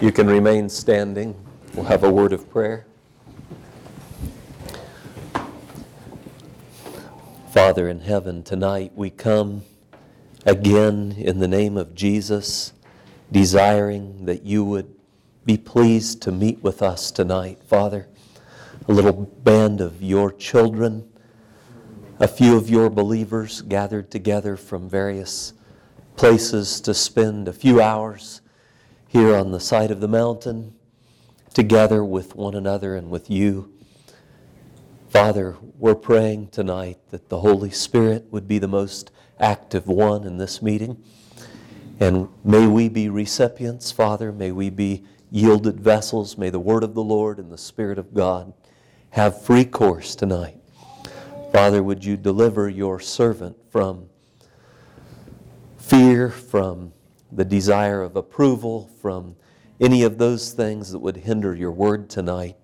You can remain standing. We'll have a word of prayer. Father in heaven, tonight we come again in the name of Jesus, desiring that you would be pleased to meet with us tonight. Father, a little band of your children, a few of your believers gathered together from various places to spend a few hours here on the side of the mountain, together with one another and with you. Father, we're praying tonight that the Holy Spirit would be the most active one in this meeting. And may we be recipients, Father. May we be yielded vessels. May the Word of the Lord and the Spirit of God have free course tonight. Father, would you deliver your servant from fear, from the desire of approval, from any of those things that would hinder your word tonight.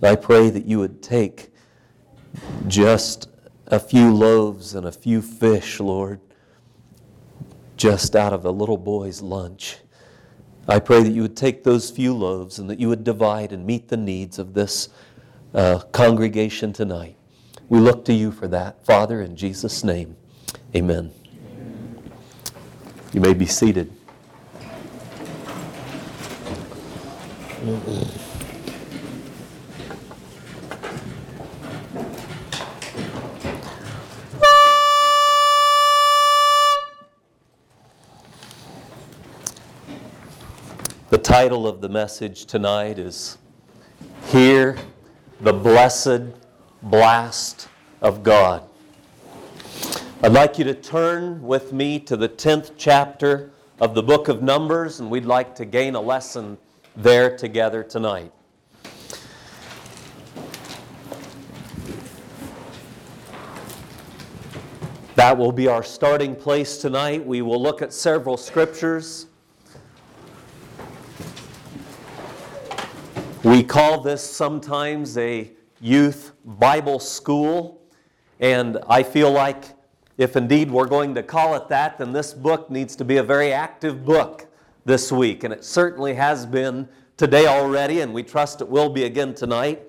And I pray that you would take just a few loaves and a few fish, Lord, just out of a little boy's lunch. I pray that you would take those few loaves and that you would divide and meet the needs of this uh, congregation tonight. We look to you for that, Father, in Jesus' name. Amen. You may be seated. The title of the message tonight is Hear the Blessed Blast of God. I'd like you to turn with me to the 10th chapter of the book of Numbers, and we'd like to gain a lesson there together tonight. That will be our starting place tonight. We will look at several scriptures. We call this sometimes a youth Bible school, and I feel like if indeed we're going to call it that, then this book needs to be a very active book this week, and it certainly has been today already, and we trust it will be again tonight.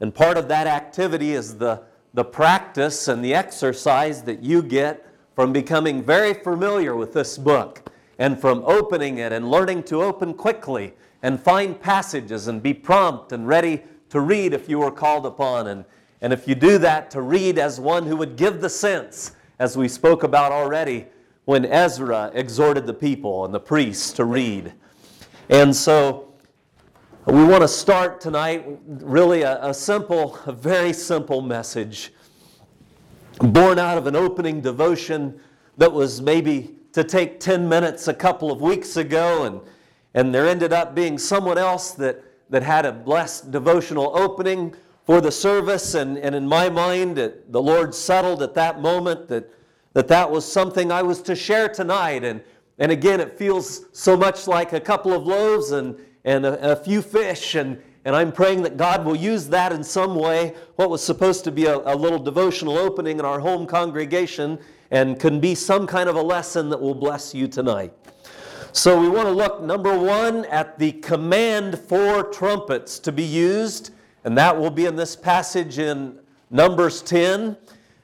And part of that activity is the, the practice and the exercise that you get from becoming very familiar with this book and from opening it and learning to open quickly and find passages and be prompt and ready to read if you are called upon. And, and if you do that, to read as one who would give the sense, as we spoke about already, when Ezra exhorted the people and the priests to read. And so we want to start tonight really a, a simple, a very simple message born out of an opening devotion that was maybe to take 10 minutes a couple of weeks ago, and, and there ended up being someone else that, that had a blessed devotional opening for the service. And, and in my mind, it, the Lord settled at that moment that that that was something I was to share tonight. And, and again, it feels so much like a couple of loaves and, and a, a few fish. And, and I'm praying that God will use that in some way, what was supposed to be a, a little devotional opening in our home congregation, and can be some kind of a lesson that will bless you tonight. So we want to look, number one, at the command for trumpets to be used, and that will be in this passage in Numbers 10.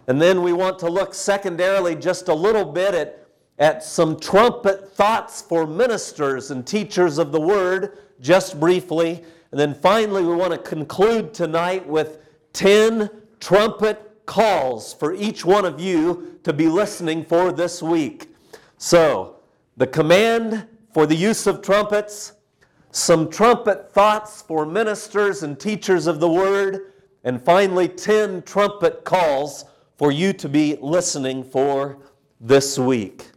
And then we want to look secondarily just a little bit at, at some trumpet thoughts for ministers and teachers of the word, just briefly. And then finally, we want to conclude tonight with 10 trumpet calls for each one of you to be listening for this week. So, the command for the use of trumpets, some trumpet thoughts for ministers and teachers of the word, and finally, 10 trumpet calls for you to be listening for this week.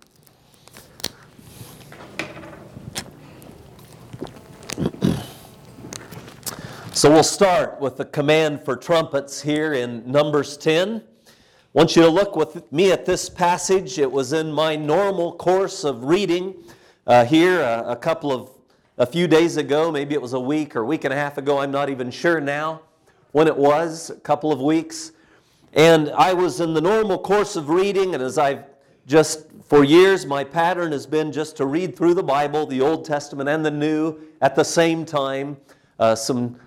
So we'll start with the command for trumpets here in Numbers 10. I want you to look with me at this passage. It was in my normal course of reading uh, here a, a couple of, a few days ago. Maybe it was a week or a week and a half ago. I'm not even sure now when it was, a couple of weeks. And I was in the normal course of reading, and as I've just For years, my pattern has been just to read through the Bible, the Old Testament and the New, at the same time. Uh, some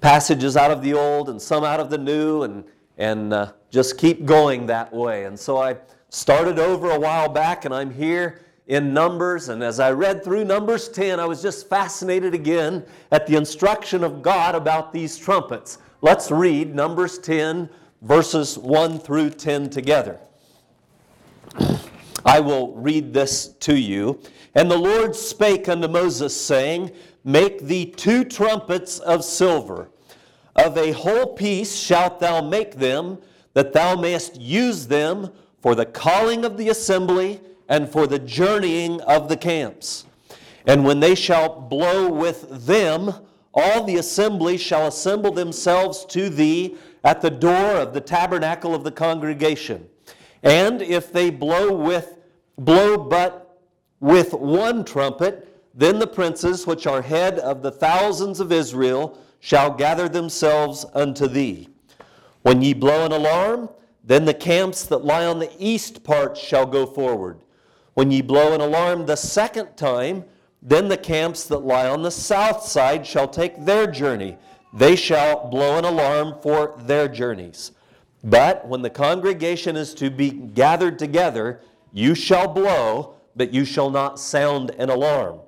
passages out of the Old and some out of the New, and, and uh, just keep going that way. And so I started over a while back, and I'm here in Numbers. And as I read through Numbers 10, I was just fascinated again at the instruction of God about these trumpets. Let's read Numbers 10, verses 1 through 10 together. I will read this to you. And the Lord spake unto Moses, saying, Make thee two trumpets of silver. Of a whole piece shalt thou make them, that thou mayest use them for the calling of the assembly and for the journeying of the camps. And when they shall blow with them, all the assembly shall assemble themselves to thee at the door of the tabernacle of the congregation. And if they blow with blow but with one trumpet, then the princes which are head of the thousands of Israel shall gather themselves unto thee. When ye blow an alarm, then the camps that lie on the east part shall go forward. When ye blow an alarm the second time, then the camps that lie on the south side shall take their journey. They shall blow an alarm for their journeys. But when the congregation is to be gathered together, you shall blow, but you shall not sound an alarm.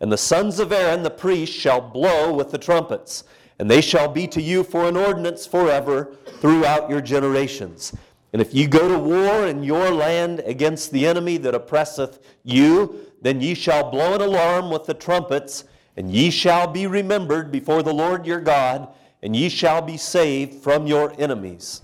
And the sons of Aaron, the priest, shall blow with the trumpets, and they shall be to you for an ordinance forever throughout your generations. And if ye go to war in your land against the enemy that oppresseth you, then ye shall blow an alarm with the trumpets, and ye shall be remembered before the Lord your God, and ye shall be saved from your enemies.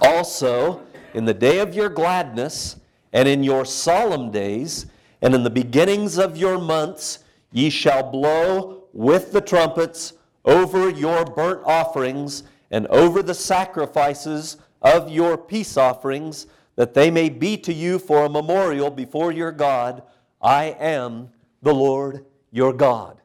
Also, in the day of your gladness, and in your solemn days, and in the beginnings of your months, ye shall blow with the trumpets over your burnt offerings and over the sacrifices of your peace offerings, that they may be to you for a memorial before your God. I am the Lord your God.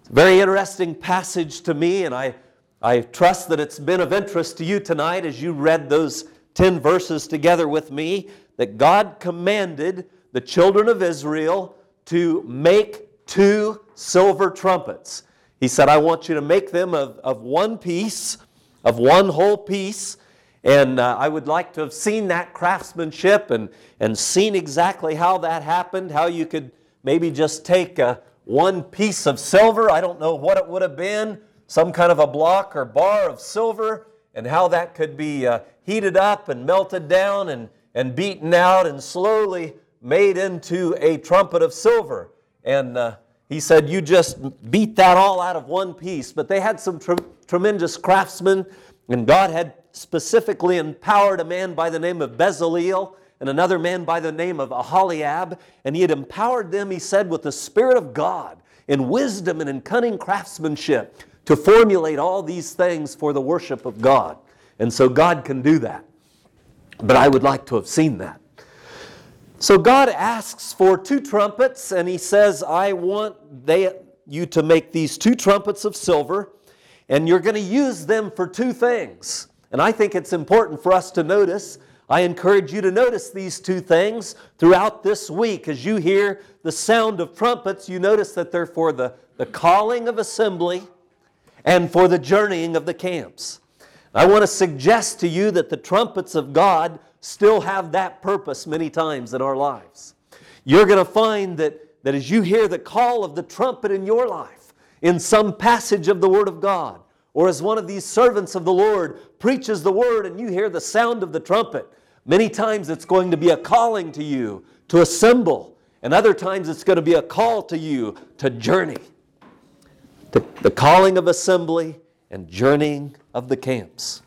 It's a very interesting passage to me, and I, I trust that it's been of interest to you tonight as you read those 10 verses together with me that God commanded the children of Israel to make two silver trumpets. He said, I want you to make them of, of one piece, of one whole piece. And uh, I would like to have seen that craftsmanship and, and seen exactly how that happened, how you could maybe just take a, one piece of silver, I don't know what it would have been, some kind of a block or bar of silver, and how that could be uh, heated up and melted down and, and beaten out and slowly made into a trumpet of silver. And uh, he said, You just beat that all out of one piece. But they had some tremendous craftsmen, and God had specifically empowered a man by the name of Bezaleel and another man by the name of Aholiab. And he had empowered them, he said, with the Spirit of God in wisdom and in cunning craftsmanship to formulate all these things for the worship of God. And so God can do that. But I would like to have seen that. So God asks for two trumpets, and He says, I want they, you to make these two trumpets of silver, and you're going to use them for two things. And I think it's important for us to notice. I encourage you to notice these two things throughout this week. As you hear the sound of trumpets, you notice that they're for the, the calling of assembly and for the journeying of the camps. I want to suggest to you that the trumpets of God still have that purpose many times in our lives. You're going to find that, that as you hear the call of the trumpet in your life, in some passage of the Word of God, or as one of these servants of the Lord preaches the Word and you hear the sound of the trumpet, many times it's going to be a calling to you to assemble, and other times it's going to be a call to you to journey. The, calling of assembly and journeying of the camps.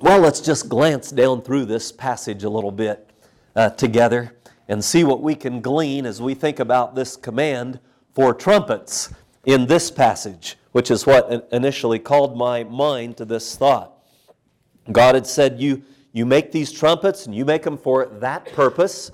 Well, let's just glance down through this passage a little bit uh, together and see what we can glean as we think about this command for trumpets in this passage, which is what initially called my mind to this thought. God had said, You, you make these trumpets and you make them for that purpose.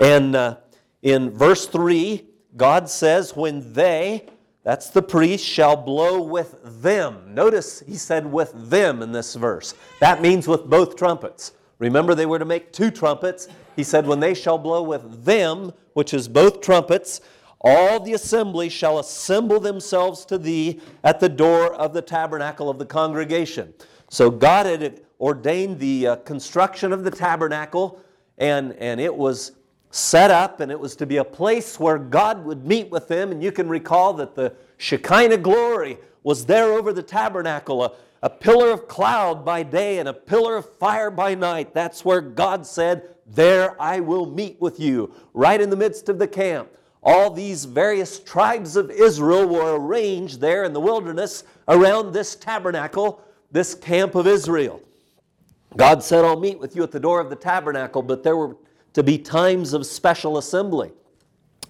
And uh, in verse 3, God says, When they, that's the priest, shall blow with them. Notice he said with them in this verse. That means with both trumpets. Remember, they were to make two trumpets. He said, When they shall blow with them, which is both trumpets, all the assembly shall assemble themselves to thee at the door of the tabernacle of the congregation. So God had ordained the uh, construction of the tabernacle, and, and it was set up, and it was to be a place where God would meet with them. And you can recall that the Shekinah glory was there over the tabernacle, a, a pillar of cloud by day and a pillar of fire by night. That's where God said, There I will meet with you, right in the midst of the camp. All these various tribes of Israel were arranged there in the wilderness around this tabernacle, this camp of Israel. God said, I'll meet with you at the door of the tabernacle, but there were to be times of special assembly.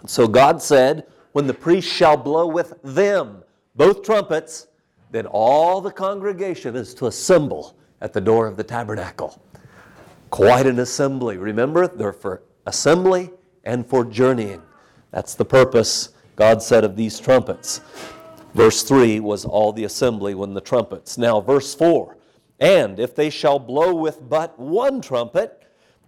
So God said, When the priest shall blow with them both trumpets, then all the congregation is to assemble at the door of the tabernacle. Quite an assembly. Remember, they're for assembly and for journeying. That's the purpose, God said, of these trumpets. Verse 3 was all the assembly when the trumpets. Now, verse 4 And if they shall blow with but one trumpet,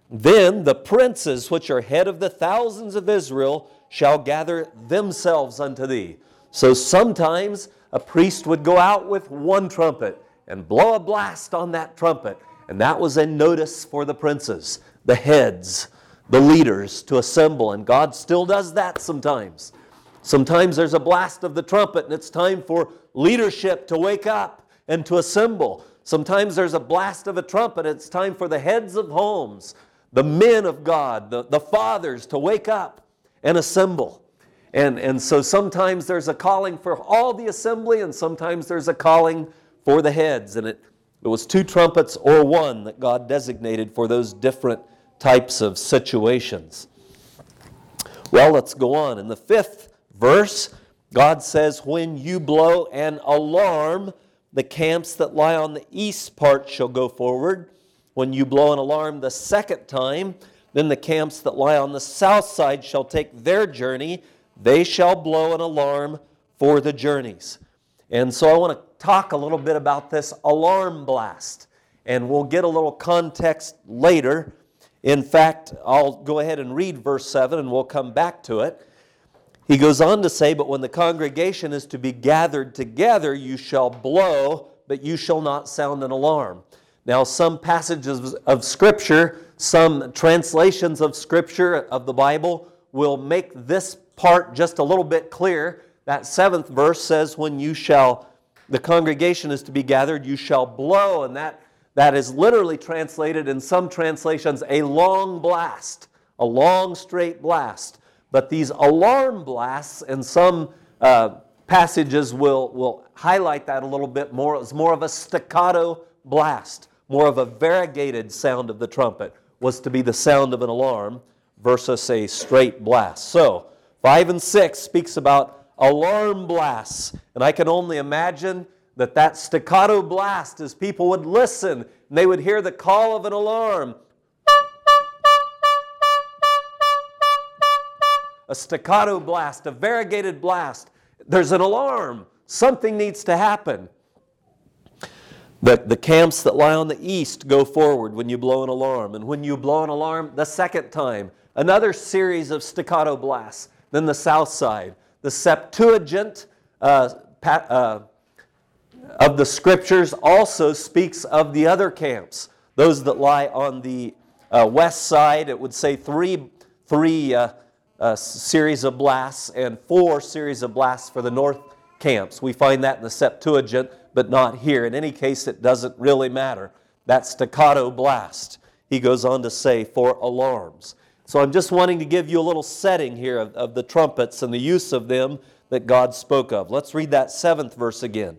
then the princes which are head of the thousands of Israel shall gather themselves unto thee. So sometimes a priest would go out with one trumpet and blow a blast on that trumpet, and that was a notice for the princes, the heads, the leaders to assemble, and God still does that sometimes. Sometimes there's a blast of the trumpet, and it's time for leadership to wake up and to assemble. Sometimes there's a blast of a trumpet, and it's time for the heads of homes, the men of God, the, the fathers to wake up and assemble. And, and so sometimes there's a calling for all the assembly, and sometimes there's a calling for the heads. And it, it was two trumpets or one that God designated for those different types of situations. Well, let's go on. In the fifth verse, God says, When you blow an alarm, the camps that lie on the east part shall go forward. When you blow an alarm the second time, then the camps that lie on the south side shall take their journey. They shall blow an alarm for the journeys. And so I want to talk a little bit about this alarm blast. And we'll get a little context later. In fact, I'll go ahead and read verse 7 and we'll come back to it. He goes on to say, But when the congregation is to be gathered together, you shall blow, but you shall not sound an alarm. Now, some passages of Scripture, some translations of Scripture of the Bible will make this part just a little bit clear. That seventh verse says, When you shall, the congregation is to be gathered, you shall blow, and that that is literally translated in some translations a long blast, a long straight blast. But these alarm blasts and some uh, passages will, will highlight that a little bit more. It's more of a staccato blast, more of a variegated sound of the trumpet was to be the sound of an alarm versus a straight blast. So, 5 and 6 speaks about alarm blasts. And I can only imagine that that staccato blast as people would listen and they would hear the call of an alarm. A staccato blast, a variegated blast. There's an alarm. Something needs to happen. The, the camps that lie on the east go forward when you blow an alarm. And when you blow an alarm the second time, another series of staccato blasts. Then the south side. The Septuagint uh, uh, of the scriptures also speaks of the other camps, those that lie on the uh, west side. It would say three, three uh, series of blasts and four series of blasts for the north camps. We find that in the Septuagint, but not here. In any case, it doesn't really matter. That staccato blast, he goes on to say, for alarms. So I'm just wanting to give you a little setting here of, of the trumpets and the use of them that God spoke of. Let's read that seventh verse again.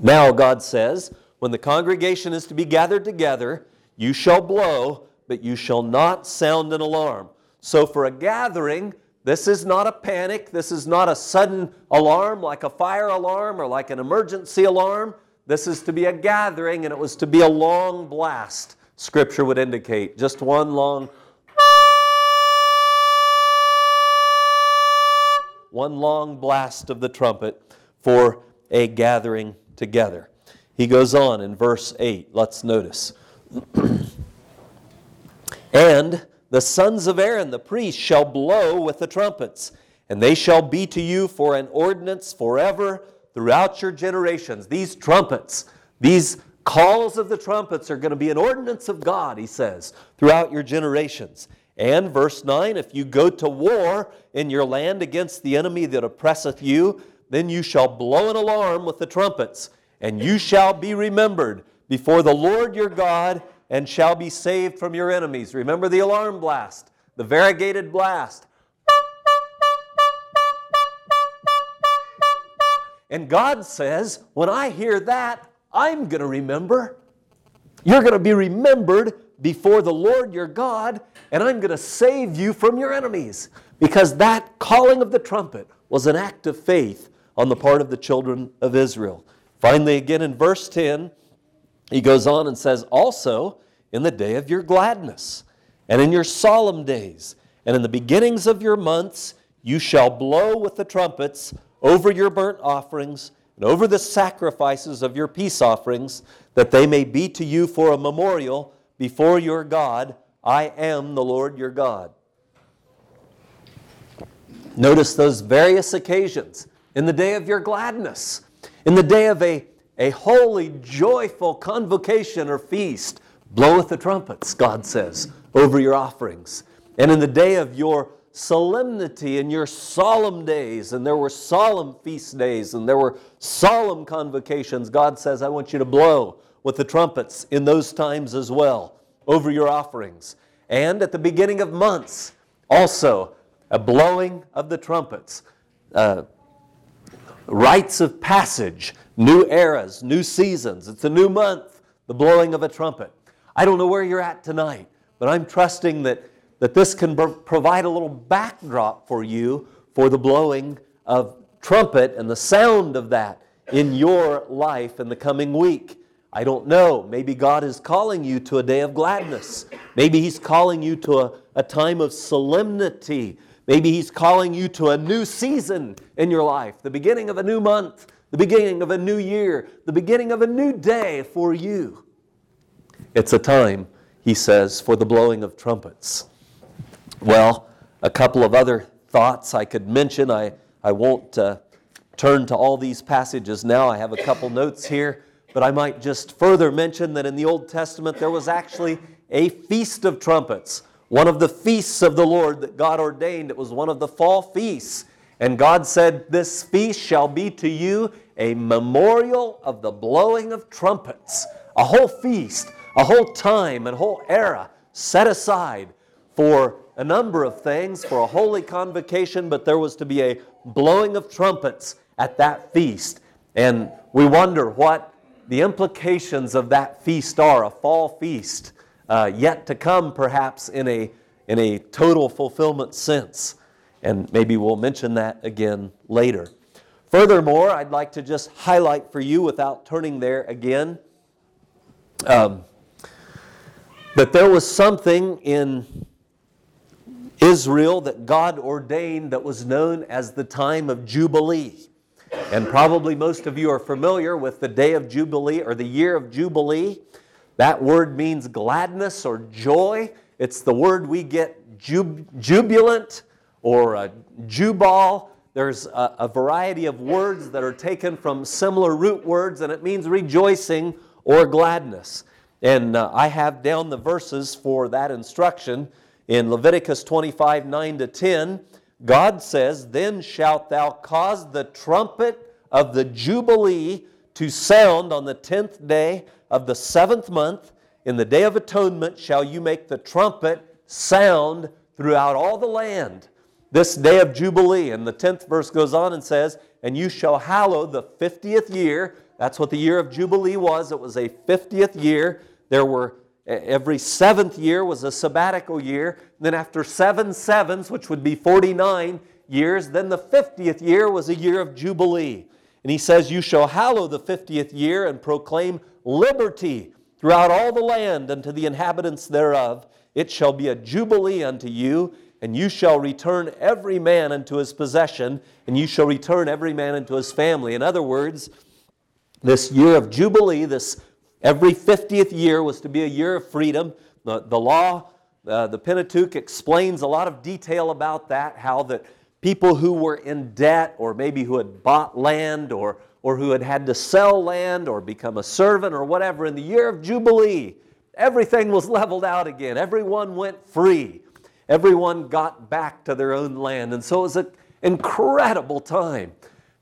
Now, God says, when the congregation is to be gathered together, you shall blow, but you shall not sound an alarm. So, for a gathering, this is not a panic. This is not a sudden alarm like a fire alarm or like an emergency alarm. This is to be a gathering, and it was to be a long blast, Scripture would indicate. Just one long, one long blast of the trumpet for a gathering together. He goes on in verse 8. Let's notice. And the sons of Aaron, the priests, shall blow with the trumpets, and they shall be to you for an ordinance forever throughout your generations. These trumpets, these calls of the trumpets are going to be an ordinance of God, he says, throughout your generations. And verse 9 if you go to war in your land against the enemy that oppresseth you, then you shall blow an alarm with the trumpets, and you shall be remembered before the Lord your God, and shall be saved from your enemies. Remember the alarm blast, the variegated blast. And God says, when I hear that, I'm going to remember. You're going to be remembered before the Lord your God, and I'm going to save you from your enemies. Because that calling of the trumpet was an act of faith on the part of the children of Israel. Finally, again in verse 10, he goes on and says, Also in the day of your gladness, and in your solemn days, and in the beginnings of your months, you shall blow with the trumpets over your burnt offerings and over the sacrifices of your peace offerings, that they may be to you for a memorial before your God. I am the Lord your God. Notice those various occasions in the day of your gladness, in the day of a, a holy, joyful convocation or feast. Bloweth the trumpets, God says, over your offerings. And in the day of your solemnity and your solemn days, and there were solemn feast days, and there were solemn convocations, God says, I want you to blow with the trumpets in those times as well over your offerings. And at the beginning of months, also a blowing of the trumpets. Uh, rites of passage, new eras, new seasons. It's a new month, the blowing of a trumpet. I don't know where you're at tonight, but I'm trusting that, that this can provide a little backdrop for you for the blowing of trumpet and the sound of that in your life in the coming week. I don't know. Maybe God is calling you to a day of gladness. Maybe He's calling you to a, a time of solemnity Maybe He's calling you to a new season in your life, the beginning of a new month, the beginning of a new year, the beginning of a new day for you. It's a time, He says, for the blowing of trumpets. Well, a couple of other thoughts I could mention. I, I won't uh, turn to all these passages now. I have a couple notes here, but I might just further mention that in the Old Testament there was actually a feast of trumpets one of the feasts of the Lord that God ordained. It was one of the fall feasts. And God said, This feast shall be to you a memorial of the blowing of trumpets. A whole feast, a whole time, a whole era set aside for a number of things, for a holy convocation, but there was to be a blowing of trumpets at that feast. And we wonder what the implications of that feast are, a fall feast uh, yet to come, perhaps in a, in a total fulfillment sense. And maybe we'll mention that again later. Furthermore, I'd like to just highlight for you, without turning there again, um, that there was something in Israel that God ordained that was known as the time of Jubilee. And probably most of you are familiar with the day of Jubilee or the year of Jubilee. That word means gladness or joy. It's the word we get jub- jubilant or uh, jubal. There's a, a variety of words that are taken from similar root words, and it means rejoicing or gladness. And uh, I have down the verses for that instruction in Leviticus 25 9 to 10. God says, Then shalt thou cause the trumpet of the Jubilee to sound on the tenth day of the seventh month, in the day of atonement, shall you make the trumpet sound throughout all the land. This day of Jubilee. And the 10th verse goes on and says, And you shall hallow the 50th year. That's what the year of Jubilee was. It was a 50th year. There were every seventh year was a sabbatical year. Then after seven sevens, which would be 49 years, then the 50th year was a year of Jubilee. And he says, You shall hallow the 50th year and proclaim liberty throughout all the land unto the inhabitants thereof. It shall be a jubilee unto you, and you shall return every man unto his possession, and you shall return every man unto his family. In other words, this year of jubilee, this every 50th year was to be a year of freedom. The, the law Uh, the Pentateuch explains a lot of detail about that, how that people who were in debt or maybe who had bought land or, or who had had to sell land or become a servant or whatever, in the year of Jubilee, everything was leveled out again. Everyone went free. Everyone got back to their own land. And so it was an incredible time.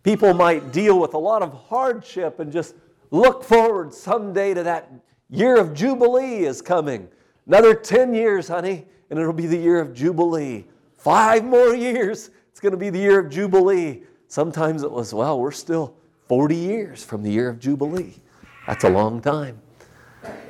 People might deal with a lot of hardship and just look forward someday to that year of Jubilee is coming. Another 10 years, honey, and it'll be the year of Jubilee. Five more years, it's going to be the year of Jubilee. Sometimes it was, well, we're still 40 years from the year of Jubilee. That's a long time.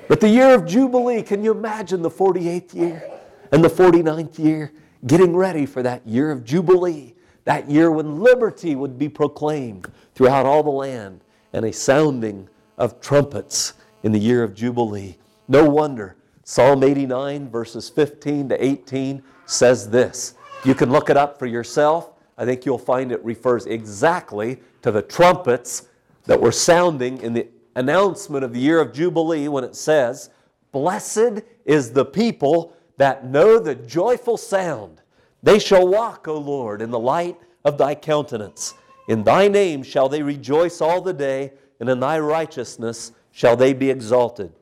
But the year of Jubilee, can you imagine the 48th year and the 49th year getting ready for that year of Jubilee? That year when liberty would be proclaimed throughout all the land and a sounding of trumpets in the year of Jubilee. No wonder Psalm 89, verses 15 to 18, says this. You can look it up for yourself. I think you'll find it refers exactly to the trumpets that were sounding in the announcement of the year of Jubilee when it says, Blessed is the people that know the joyful sound. They shall walk, O Lord, in the light of thy countenance. In thy name shall they rejoice all the day, and in thy righteousness shall they be exalted.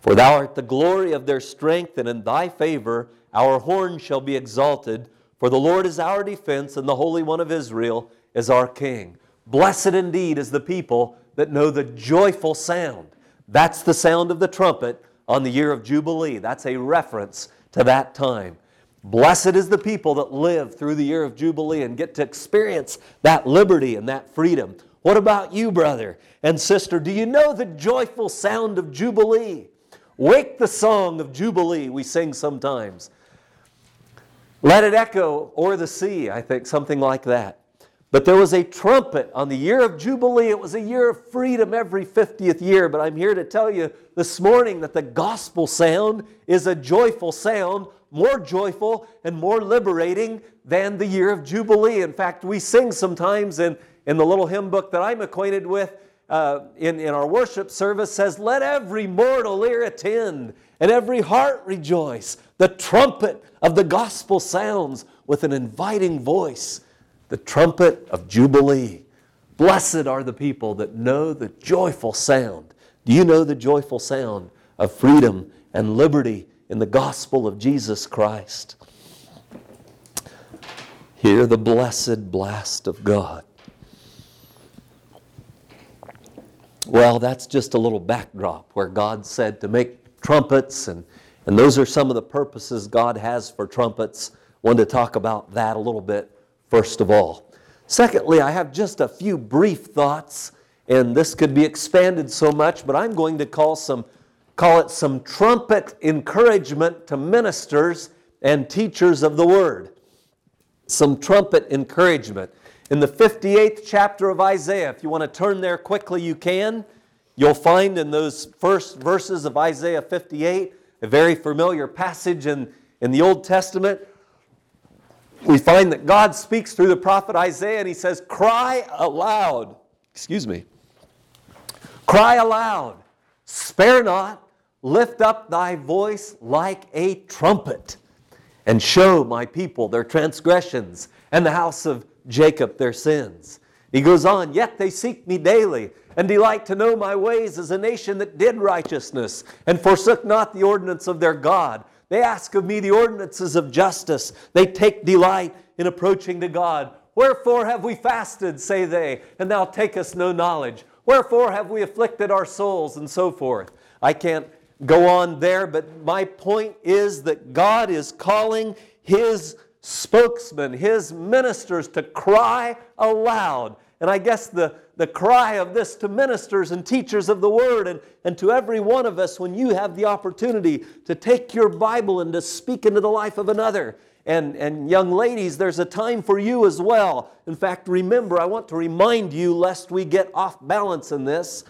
For thou art the glory of their strength, and in thy favor our horn shall be exalted. For the Lord is our defense, and the Holy One of Israel is our King. Blessed indeed is the people that know the joyful sound. That's the sound of the trumpet on the year of Jubilee. That's a reference to that time. Blessed is the people that live through the year of Jubilee and get to experience that liberty and that freedom. What about you, brother and sister? Do you know the joyful sound of Jubilee? Wake the song of Jubilee, we sing sometimes. Let it echo o'er the sea, I think, something like that. But there was a trumpet on the year of Jubilee. It was a year of freedom every 50th year. But I'm here to tell you this morning that the gospel sound is a joyful sound, more joyful and more liberating than the year of Jubilee. In fact, we sing sometimes in, in the little hymn book that I'm acquainted with uh, in, in our worship service says, Let every mortal ear attend and every heart rejoice. The trumpet of the gospel sounds with an inviting voice the trumpet of Jubilee. Blessed are the people that know the joyful sound. Do you know the joyful sound of freedom and liberty in the gospel of Jesus Christ? Hear the blessed blast of God. Well, that's just a little backdrop where God said to make trumpets, and, and those are some of the purposes God has for trumpets. Wanted to talk about that a little bit first of all. Secondly, I have just a few brief thoughts, and this could be expanded so much, but I'm going to call some call it some trumpet encouragement to ministers and teachers of the word. Some trumpet encouragement. In the 58th chapter of Isaiah, if you want to turn there quickly, you can. You'll find in those first verses of Isaiah 58 a very familiar passage in, in the Old Testament we find that God speaks through the prophet Isaiah and he says, Cry aloud. Excuse me. Cry aloud. Spare not. Lift up thy voice like a trumpet and show my people their transgressions and the house of Jacob their sins. He goes on, Yet they seek me daily and delight to know my ways as a nation that did righteousness and forsook not the ordinance of their God. They ask of me the ordinances of justice. They take delight in approaching to God. Wherefore have we fasted, say they, and thou takest no knowledge? Wherefore have we afflicted our souls, and so forth? I can't go on there, but my point is that God is calling His spokesmen, His ministers to cry aloud. And I guess the the cry of this to ministers and teachers of the Word and, and to every one of us when you have the opportunity to take your Bible and to speak into the life of another. And, and young ladies, there's a time for you as well. In fact, remember, I want to remind you, lest we get off balance in this,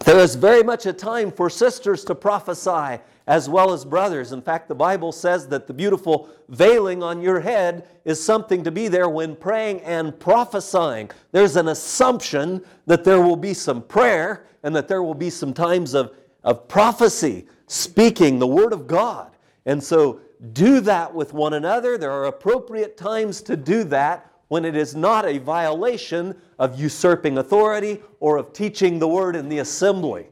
there is very much a time for sisters to prophesy as well as brothers. In fact, the Bible says that the beautiful veiling on your head is something to be there when praying and prophesying. There's an assumption that there will be some prayer and that there will be some times of, of prophecy, speaking the Word of God. And so do that with one another. There are appropriate times to do that when it is not a violation of usurping authority or of teaching the word in the assembly.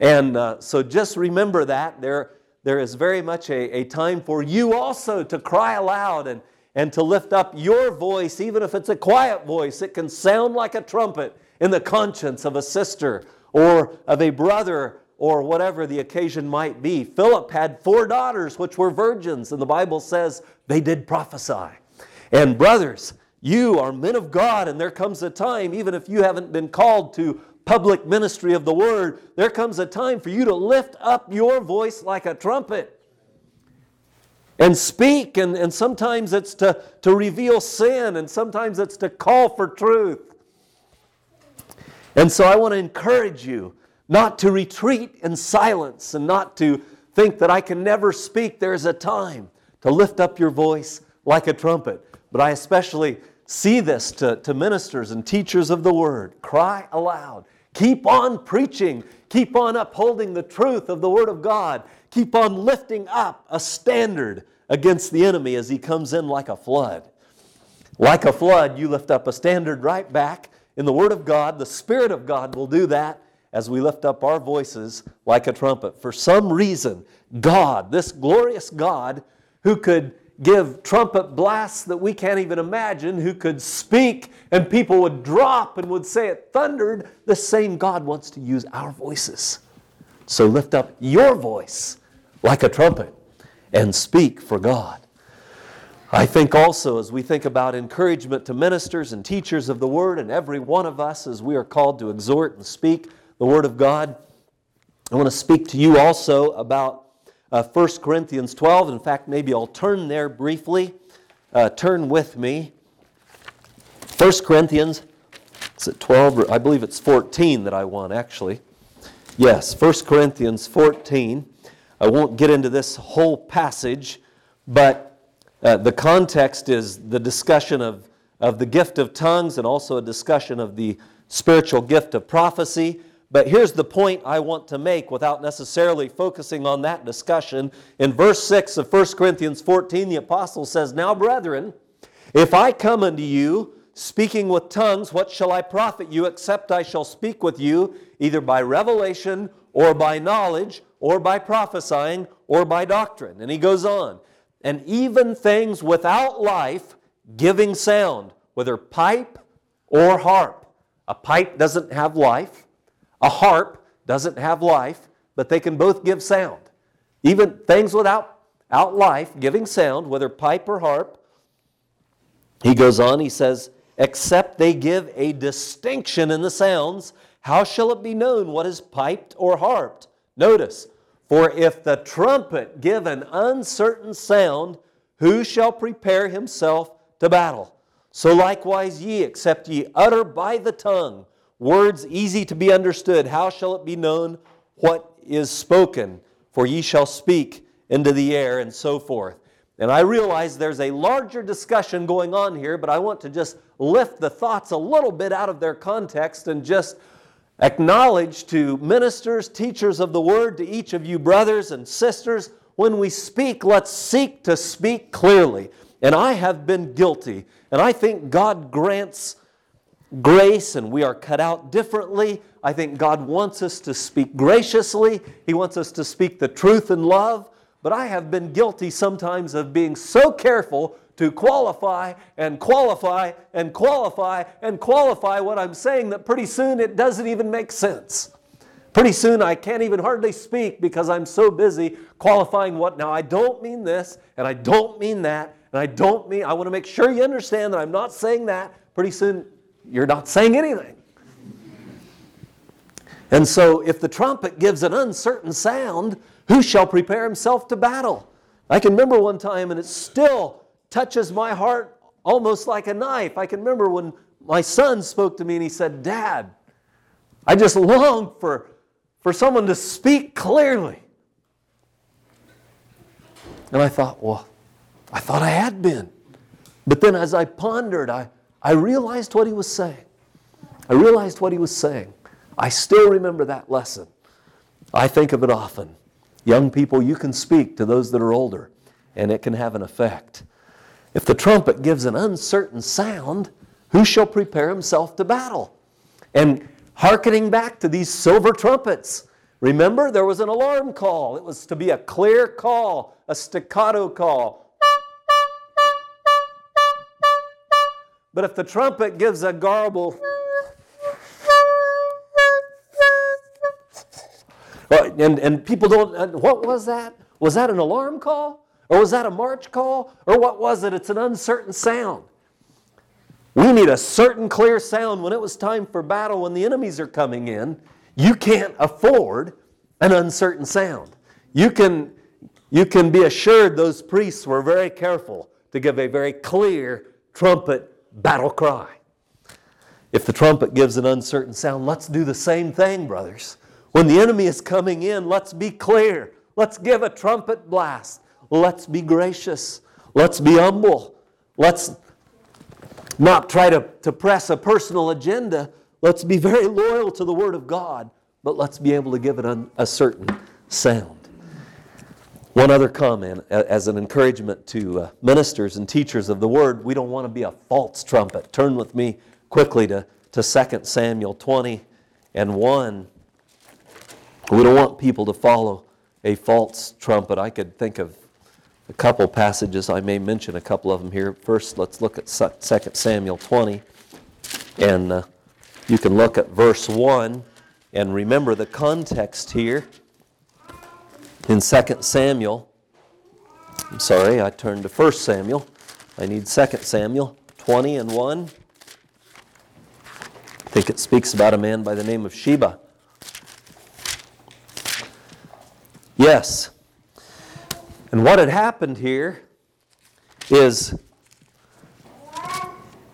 And uh, so just remember that. There, there is very much a, a time for you also to cry aloud and, and to lift up your voice, even if it's a quiet voice. It can sound like a trumpet in the conscience of a sister or of a brother or whatever the occasion might be. Philip had four daughters which were virgins, and the Bible says they did prophesy. And brothers, you are men of God, and there comes a time, even if you haven't been called to public ministry of the word, there comes a time for you to lift up your voice like a trumpet and speak. And, and sometimes it's to, to reveal sin, and sometimes it's to call for truth. And so I want to encourage you not to retreat in silence and not to think that I can never speak. There's a time to lift up your voice like a trumpet. But I especially see this to, to ministers and teachers of the word. Cry aloud. Keep on preaching. Keep on upholding the truth of the Word of God. Keep on lifting up a standard against the enemy as he comes in like a flood. Like a flood, you lift up a standard right back in the Word of God. The Spirit of God will do that as we lift up our voices like a trumpet. For some reason, God, this glorious God who could give trumpet blasts that we can't even imagine, who could speak and people would drop and would say it thundered, the same God wants to use our voices. So lift up your voice like a trumpet and speak for God. I think also, as we think about encouragement to ministers and teachers of the Word, and every one of us as we are called to exhort and speak the Word of God, I want to speak to you also about uh, 1 Corinthians 12. In fact, maybe I'll turn there briefly. Uh, turn with me. 1 Corinthians, is it 12? Or, I believe it's 14 that I want, actually. Yes, 1 Corinthians 14. I won't get into this whole passage, but uh, the context is the discussion of, of the gift of tongues and also a discussion of the spiritual gift of prophecy. But here's the point I want to make without necessarily focusing on that discussion. In verse 6 of 1 Corinthians 14, the apostle says, Now, brethren, if I come unto you speaking with tongues, what shall I profit you except I shall speak with you either by revelation or by knowledge or by prophesying or by doctrine? And he goes on, and even things without life giving sound, whether pipe or harp. A pipe doesn't have life. A harp doesn't have life, but they can both give sound. Even things without out life, giving sound, whether pipe or harp. He goes on, he says, except they give a distinction in the sounds, how shall it be known what is piped or harped? Notice, for if the trumpet give an uncertain sound, who shall prepare himself to battle? So likewise ye, except ye utter by the tongue Words easy to be understood. How shall it be known what is spoken? For ye shall speak into the air, and so forth. And I realize there's a larger discussion going on here, but I want to just lift the thoughts a little bit out of their context and just acknowledge to ministers, teachers of the word, to each of you brothers and sisters, when we speak, let's seek to speak clearly. And I have been guilty, and I think God grants grace and we are cut out differently. I think God wants us to speak graciously, He wants us to speak the truth in love. But I have been guilty sometimes of being so careful to qualify and qualify and qualify and qualify what I'm saying that pretty soon it doesn't even make sense. Pretty soon I can't even hardly speak because I'm so busy qualifying what. Now, I don't mean this and I don't mean that and I don't mean, I want to make sure you understand that I'm not saying that. Pretty soon you're not saying anything. And so, if the trumpet gives an uncertain sound, who shall prepare himself to battle? I can remember one time, and it still touches my heart almost like a knife. I can remember when my son spoke to me and he said, Dad, I just long for, for someone to speak clearly. And I thought, well, I thought I had been. But then as I pondered, I, I realized what he was saying. I realized what he was saying. I still remember that lesson. I think of it often. Young people, you can speak to those that are older, and it can have an effect. If the trumpet gives an uncertain sound, who shall prepare himself to battle? And hearkening back to these silver trumpets, remember there was an alarm call. It was to be a clear call, a staccato call. But if the trumpet gives a garble, and, and people don't, uh, what was that? Was that an alarm call? Or was that a march call? Or what was it? It's an uncertain sound. We need a certain clear sound when it was time for battle, when the enemies are coming in. You can't afford an uncertain sound. You can, you can be assured those priests were very careful to give a very clear trumpet battle cry. If the trumpet gives an uncertain sound, let's do the same thing, brothers. When the enemy is coming in, let's be clear. Let's give a trumpet blast. Let's be gracious. Let's be humble. Let's not try to, to press a personal agenda. Let's be very loyal to the Word of God, but let's be able to give it a, a certain sound. One other comment as an encouragement to uh, ministers and teachers of the Word we don't want to be a false trumpet. Turn with me quickly to, to 2 Samuel 20 and 1. We don't want people to follow a false trumpet. I could think of a couple passages. I may mention a couple of them here. First, let's look at 2 Samuel 20. And uh, you can look at verse 1 and remember the context here in 2 Samuel. I'm sorry, I turned to 1 Samuel. I need 2 Samuel 20 and 1. I think it speaks about a man by the name of Sheba. Yes. And what had happened here is,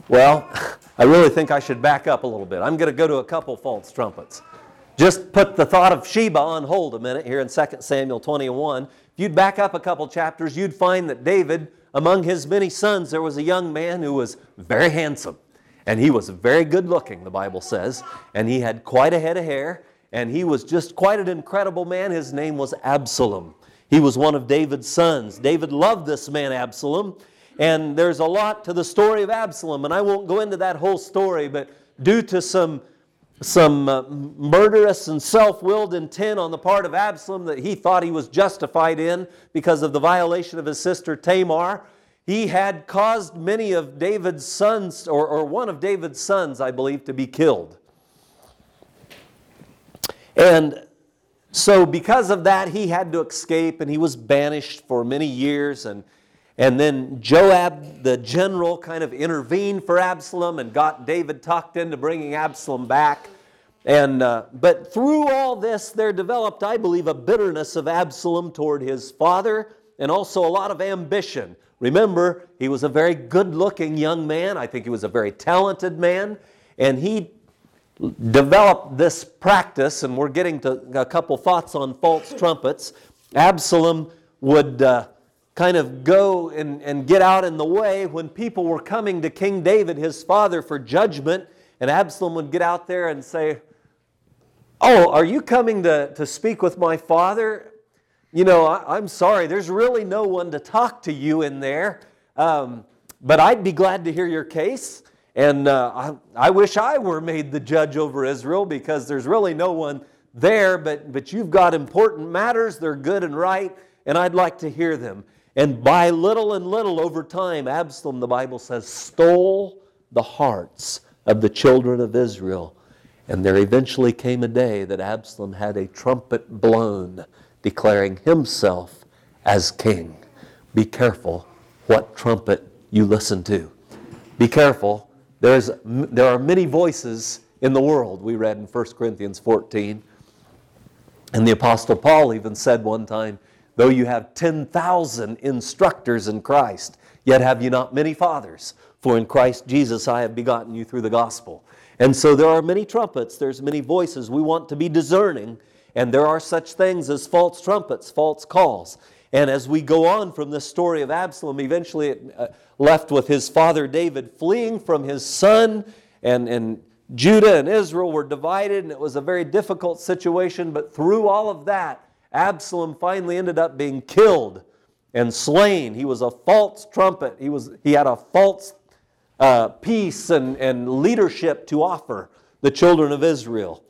well, I really think I should back up a little bit. I'm going to go to a couple false trumpets. Just put the thought of Sheba on hold a minute here in 2 Samuel 21. If you'd back up a couple chapters, you'd find that David, among his many sons, there was a young man who was very handsome. And he was very good looking, the Bible says. And he had quite a head of hair. And he was just quite an incredible man. His name was Absalom. He was one of David's sons. David loved this man, Absalom. And there's a lot to the story of Absalom, and I won't go into that whole story, but due to some, some uh, murderous and self willed intent on the part of Absalom that he thought he was justified in because of the violation of his sister Tamar, he had caused many of David's sons, or, or one of David's sons, I believe, to be killed. And so, because of that, he had to escape and he was banished for many years. And, and then Joab, the general, kind of intervened for Absalom and got David talked into bringing Absalom back. And, uh, but through all this, there developed, I believe, a bitterness of Absalom toward his father and also a lot of ambition. Remember, he was a very good looking young man. I think he was a very talented man. And he developed this practice, and we're getting to a couple thoughts on false trumpets. Absalom would uh, kind of go and, and get out in the way when people were coming to King David, his father, for judgment, and Absalom would get out there and say, Oh, are you coming to, to speak with my father? You know, I, am sorry, there's really no one to talk to you in there, um, but I'd be glad to hear your case. And uh, I, I wish I were made the judge over Israel because there's really no one there, but, but you've got important matters, they're good and right, and I'd like to hear them. And by little and little over time, Absalom, the Bible says, stole the hearts of the children of Israel. And there eventually came a day that Absalom had a trumpet blown declaring himself as king. Be careful what trumpet you listen to. Be careful there's, there are many voices in the world, we read in 1 Corinthians 14. And the Apostle Paul even said one time, Though you have 10,000 instructors in Christ, yet have you not many fathers. For in Christ Jesus I have begotten you through the gospel. And so there are many trumpets, there's many voices. We want to be discerning, and there are such things as false trumpets, false calls. And as we go on from this story of Absalom, eventually it uh, left with his father David fleeing from his son, and, and Judah and Israel were divided, and it was a very difficult situation. But through all of that, Absalom finally ended up being killed and slain. He was a false trumpet. He, was, he had a false uh, peace and, and leadership to offer the children of Israel.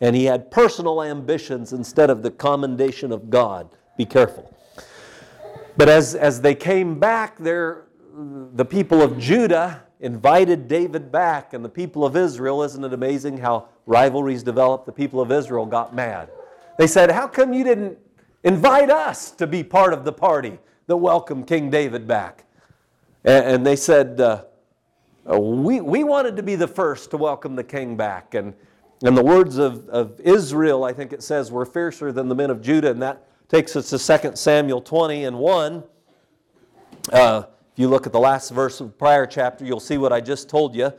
And he had personal ambitions instead of the commendation of God. Be careful. But as, as they came back, there, the people of Judah invited David back, and the people of Israel, isn't it amazing how rivalries develop? The people of Israel got mad. They said, How come you didn't invite us to be part of the party that welcomed King David back? And, they said, uh, we, we wanted to be the first to welcome the king back. And, and the words of, of Israel, I think it says, were fiercer than the men of Judah. And that takes us to 2 Samuel 20 and 1. Uh, if you look at the last verse of the prior chapter, you'll see what I just told you.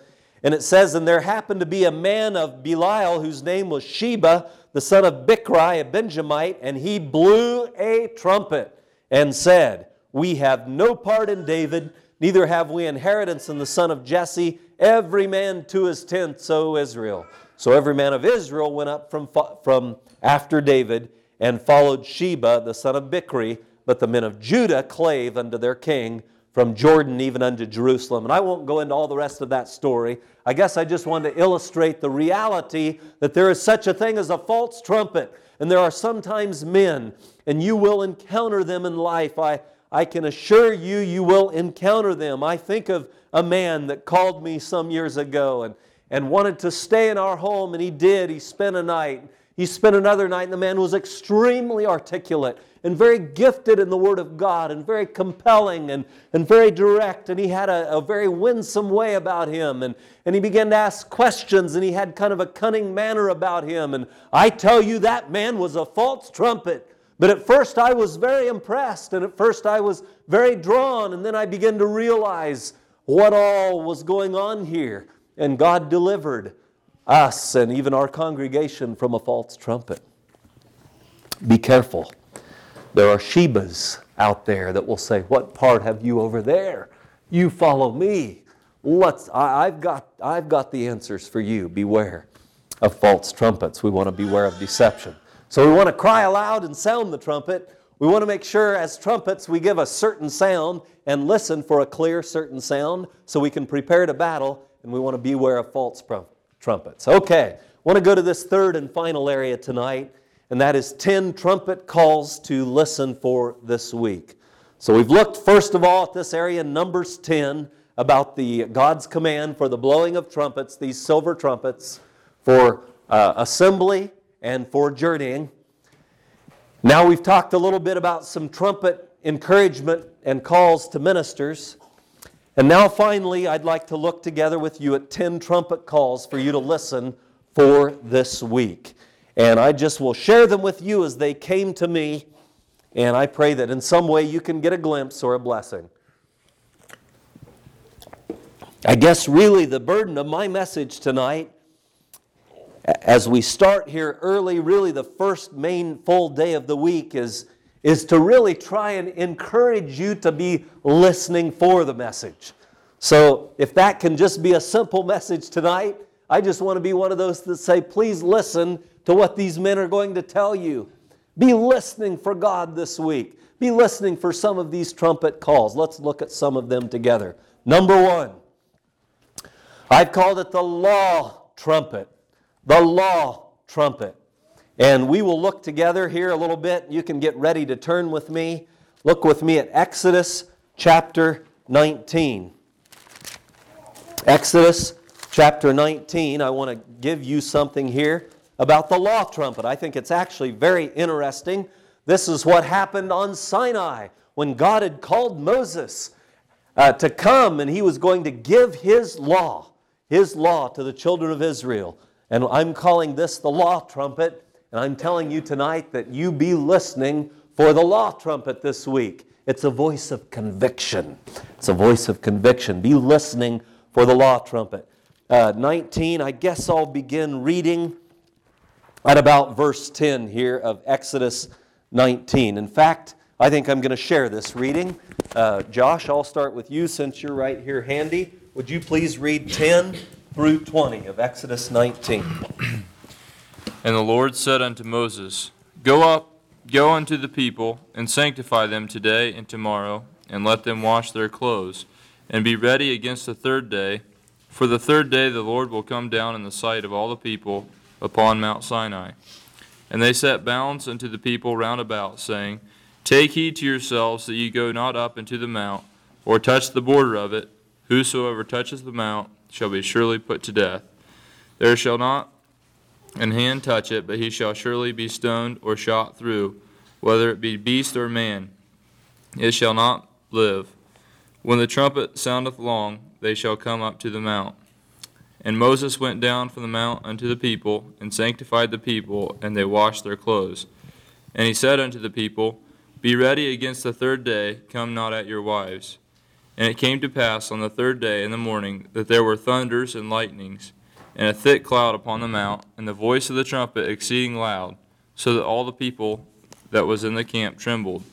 And it says, And there happened to be a man of Belial whose name was Sheba, the son of Bichri, a Benjamite, and he blew a trumpet and said, We have no part in David, neither have we inheritance in the son of Jesse, every man to his tent, so Israel. So every man of Israel went up from, from after David and followed Sheba, the son of Bichri, but the men of Judah clave unto their king from Jordan even unto Jerusalem. And I won't go into all the rest of that story. I guess I just wanted to illustrate the reality that there is such a thing as a false trumpet. And there are sometimes men, and you will encounter them in life. I, I can assure you, you will encounter them. I think of a man that called me some years ago and, and wanted to stay in our home, and he did. He spent a night. He spent another night, and the man was extremely articulate and very gifted in the Word of God and very compelling and, and very direct. And he had a, a very winsome way about him. And, and he began to ask questions and he had kind of a cunning manner about him. And I tell you, that man was a false trumpet. But at first I was very impressed and at first I was very drawn. And then I began to realize what all was going on here. And God delivered us and even our congregation from a false trumpet. Be careful. There are Shebas out there that will say, What part have you over there? You follow me. Let's, I, have got, I've got the answers for you. Beware of false trumpets. We want to beware of deception. So we want to cry aloud and sound the trumpet. We want to make sure, as trumpets, we give a certain sound and listen for a clear, certain sound so we can prepare to battle, and we want to beware of false trumpets. Okay, I want to go to this third and final area tonight, and that is 10 trumpet calls to listen for this week. So we've looked first of all at this area, Numbers 10, about the God's command for the blowing of trumpets, these silver trumpets, for uh, assembly and for journeying. Now we've talked a little bit about some trumpet encouragement and calls to ministers. And now finally, I'd like to look together with you at 10 trumpet calls for you to listen for this week. And I just will share them with you as they came to me. And I pray that in some way you can get a glimpse or a blessing. I guess really the burden of my message tonight, as we start here early, really the first main full day of the week, is, is to really try and encourage you to be listening for the message. So if that can just be a simple message tonight, I just want to be one of those that say, please listen to what these men are going to tell you. Be listening for God this week. Be listening for some of these trumpet calls. Let's look at some of them together. Number one, I've called it the law trumpet. The law trumpet. And we will look together here a little bit. You can get ready to turn with me. Look with me at Exodus chapter 19. Exodus chapter 19. I want to give you something here about the law trumpet. I think it's actually very interesting. This is what happened on Sinai when God had called Moses uh, to come and he was going to give his law, his law to the children of Israel. And I'm calling this the law trumpet. And I'm telling you tonight that you be listening for the law trumpet this week. It's a voice of conviction. It's a voice of conviction. Be listening for the law trumpet. Uh, 19, I guess I'll begin reading at about verse 10 here of Exodus 19. In fact, I think I'm going to share this reading. Uh, Josh, I'll start with you since you're right here handy. Would you please read 10 through 20 of Exodus 19? And the Lord said unto Moses, Go up, Go unto the people, and sanctify them today and tomorrow, and let them wash their clothes, and be ready against the third day. For the third day the Lord will come down in the sight of all the people upon Mount Sinai. And they set bounds unto the people round about, saying, Take heed to yourselves that ye go not up into the mount, or touch the border of it. Whosoever touches the mount shall be surely put to death. There shall not an hand touch it, but he shall surely be stoned or shot through, whether it be beast or man. It shall not live. When the trumpet soundeth long, they shall come up to the mount. And Moses went down from the mount unto the people, and sanctified the people, and they washed their clothes. And he said unto the people, Be ready against the third day, come not at your wives. And it came to pass on the third day in the morning that there were thunders and lightnings, and a thick cloud upon the mount, and the voice of the trumpet exceeding loud, so that all the people that was in the camp trembled.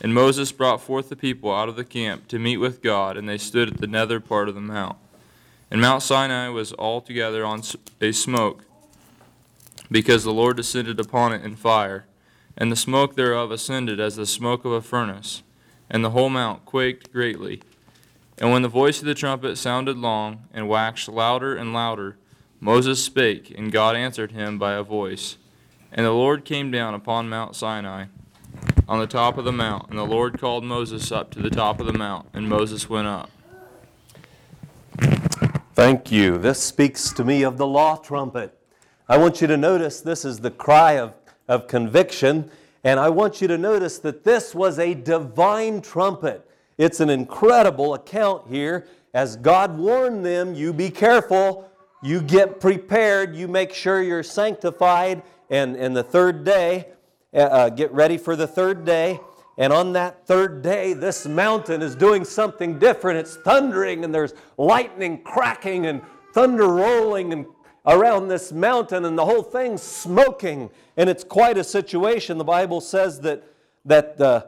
And Moses brought forth the people out of the camp to meet with God, and they stood at the nether part of the mount. And Mount Sinai was altogether on a smoke, because the Lord descended upon it in fire, and the smoke thereof ascended as the smoke of a furnace, and the whole mount quaked greatly. And when the voice of the trumpet sounded long, and waxed louder and louder, Moses spake, and God answered him by a voice. And the Lord came down upon Mount Sinai, on the top of the mount, and the Lord called Moses up to the top of the mount, and Moses went up. Thank you. This speaks to me of the law trumpet. I want you to notice this is the cry of, of conviction, and I want you to notice that this was a divine trumpet. It's an incredible account here as God warned them you be careful, you get prepared, you make sure you're sanctified, and, and the third day, uh, uh get ready for the third day. And on that third day, this mountain is doing something different. It's thundering, and there's lightning cracking and thunder rolling and around this mountain, and the whole thing's smoking. And it's quite a situation. The Bible says that, that, uh,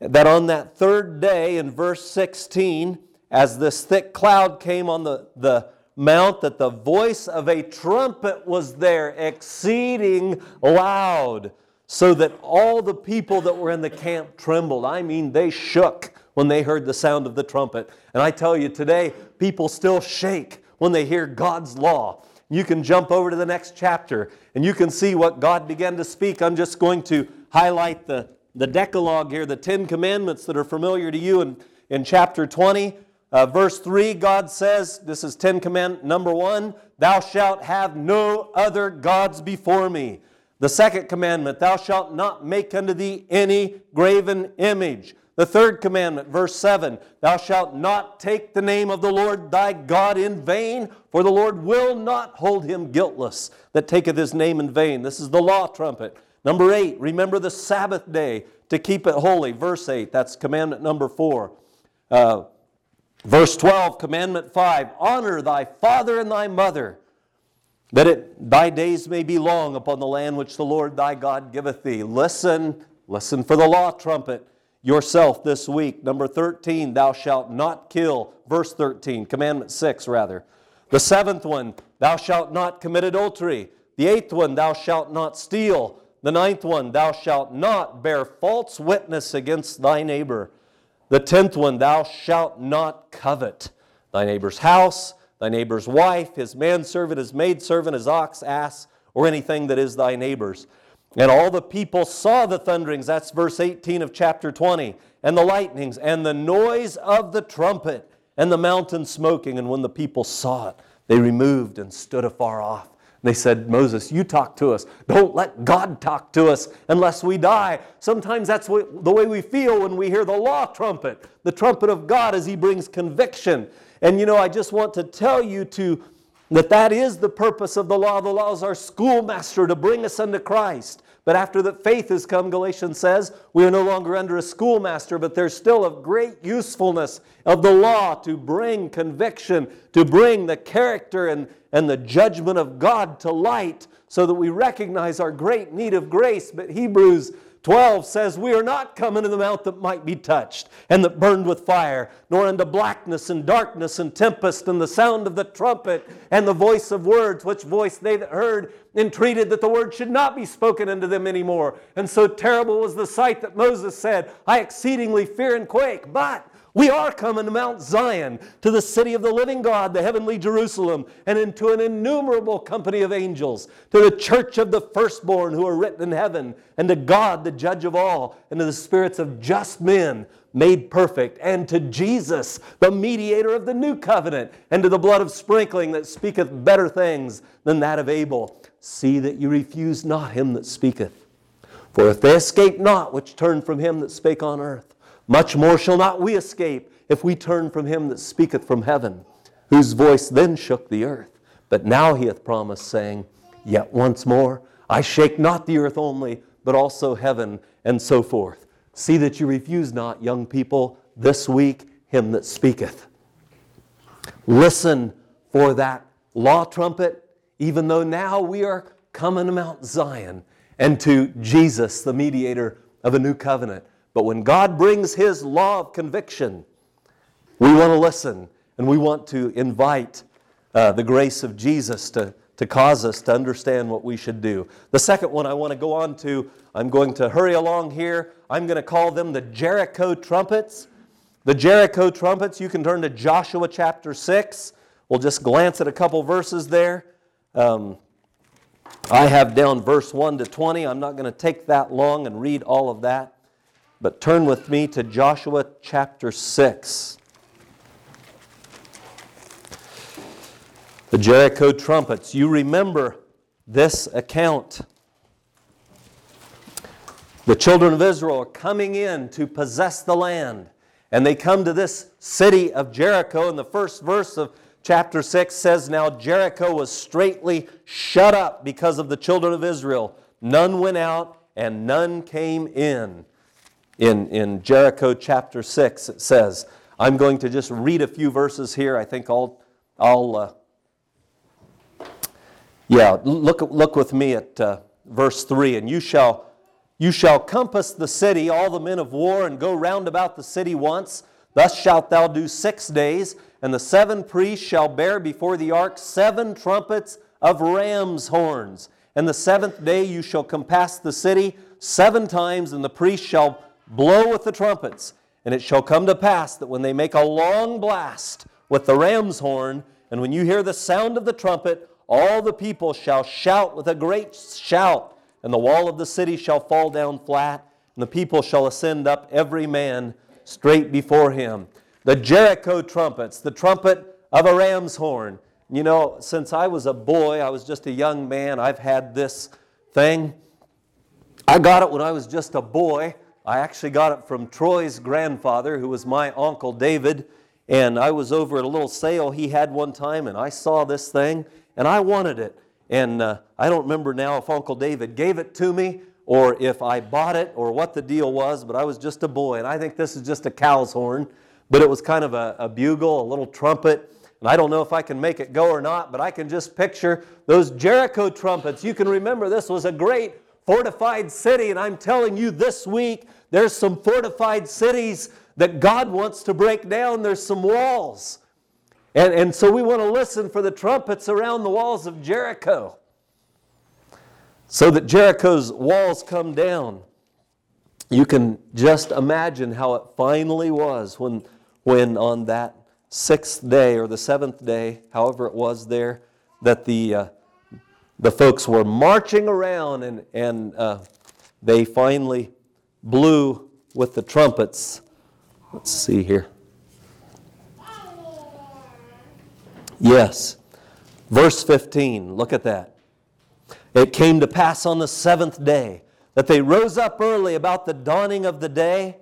that on that third day, in verse 16, as this thick cloud came on the, the mount, that the voice of a trumpet was there, exceeding loud so that all the people that were in the camp trembled. I mean, they shook when they heard the sound of the trumpet. And I tell you, today, people still shake when they hear God's law. You can jump over to the next chapter and you can see what God began to speak. I'm just going to highlight the, the Decalogue here, the Ten Commandments that are familiar to you in, in chapter 20. Uh, verse 3, God says, this is Ten Commandment number one, Thou shalt have no other gods before me. The second commandment, thou shalt not make unto thee any graven image. The third commandment, verse 7, thou shalt not take the name of the Lord thy God in vain, for the Lord will not hold him guiltless that taketh his name in vain. This is the law trumpet. Number 8, remember the Sabbath day to keep it holy. Verse 8, that's commandment number 4. Uh, verse 12, commandment 5, honor thy father and thy mother that it, thy days may be long upon the land which the Lord thy God giveth thee. Listen, listen for the law trumpet yourself this week. Number 13, thou shalt not kill. Verse 13, commandment 6 rather. The seventh one, thou shalt not commit adultery. The eighth one, thou shalt not steal. The ninth one, thou shalt not bear false witness against thy neighbor. The tenth one, thou shalt not covet thy neighbor's house thy neighbor's wife, his manservant, his maidservant, his ox, ass, or anything that is thy neighbor's. And all the people saw the thunderings, that's verse 18 of chapter 20, and the lightnings, and the noise of the trumpet, and the mountain smoking. And when the people saw it, they removed and stood afar off. They said, Moses, you talk to us. Don't let God talk to us unless we die. Sometimes that's what, the way we feel when we hear the law trumpet, the trumpet of God as He brings conviction. And you know, I just want to tell you to that that is the purpose of the law. The law is our schoolmaster to bring us unto Christ. But after that faith has come, Galatians says, we are no longer under a schoolmaster, but there's still a great usefulness of the law to bring conviction, to bring the character and, and the judgment of God to light so that we recognize our great need of grace. But Hebrews 12 says, We are not coming to the mount that might be touched and that burned with fire, nor into blackness and darkness and tempest and the sound of the trumpet and the voice of words, which voice they that heard entreated that the word should not be spoken unto them anymore. And so terrible was the sight that Moses said, I exceedingly fear and quake. But we are coming to Mount Zion, to the city of the living God, the heavenly Jerusalem, and into an innumerable company of angels, to the church of the firstborn who are written in heaven, and to God, the judge of all, and to the spirits of just men made perfect, and to Jesus, the mediator of the new covenant, and to the blood of sprinkling that speaketh better things than that of Abel. See that you refuse not him that speaketh. For if they escape not which turn from him that spake on earth, much more shall not we escape if we turn from him that speaketh from heaven, whose voice then shook the earth. But now he hath promised, saying, Yet once more, I shake not the earth only, but also heaven, and so forth. See that you refuse not, young people, this week him that speaketh. Listen for that law trumpet, even though now we are coming to Mount Zion and to Jesus, the mediator of a new covenant. But when God brings His law of conviction, we want to listen and we want to invite uh, the grace of Jesus to, to cause us to understand what we should do. The second one I want to go on to, I'm going to hurry along here. I'm going to call them the Jericho trumpets. The Jericho trumpets, you can turn to Joshua chapter 6. We'll just glance at a couple verses there. Um, I have down verse 1 to 20. I'm not going to take that long and read all of that. But turn with me to Joshua chapter 6. The Jericho trumpets. You remember this account. The children of Israel are coming in to possess the land. And they come to this city of Jericho. And the first verse of chapter 6 says, Now Jericho was straightly shut up because of the children of Israel. None went out and none came in in, in Jericho chapter 6, it says, I'm going to just read a few verses here. I think I'll, I'll uh, yeah, look, look with me at uh, verse 3. And you shall, you shall compass the city, all the men of war, and go round about the city once. Thus shalt thou do six days. And the seven priests shall bear before the ark seven trumpets of ram's horns. And the seventh day you shall compass the city seven times, and the priests shall blow with the trumpets. And it shall come to pass that when they make a long blast with the ram's horn, and when you hear the sound of the trumpet, all the people shall shout with a great shout, and the wall of the city shall fall down flat, and the people shall ascend up every man straight before him. The Jericho trumpets, the trumpet of a ram's horn. You know, since I was a boy, I was just a young man, I've had this thing. I got it when I was just a boy. I actually got it from Troy's grandfather, who was my uncle David. And I was over at a little sale he had one time, and I saw this thing, and I wanted it. And uh, I don't remember now if Uncle David gave it to me or if I bought it or what the deal was, but I was just a boy. And I think this is just a cow's horn, but it was kind of a, a bugle, a little trumpet. And I don't know if I can make it go or not, but I can just picture those Jericho trumpets. You can remember this was a great fortified city, and I'm telling you this week, there's some fortified cities that God wants to break down. There's some walls. And, and so we want to listen for the trumpets around the walls of Jericho so that Jericho's walls come down. You can just imagine how it finally was when, when on that sixth day or the seventh day, however it was there, that the, uh, the folks were marching around and, and uh, they finally blew with the trumpets. Let's see here. Yes. Verse 15, look at that. It came to pass on the seventh day that they rose up early about the dawning of the day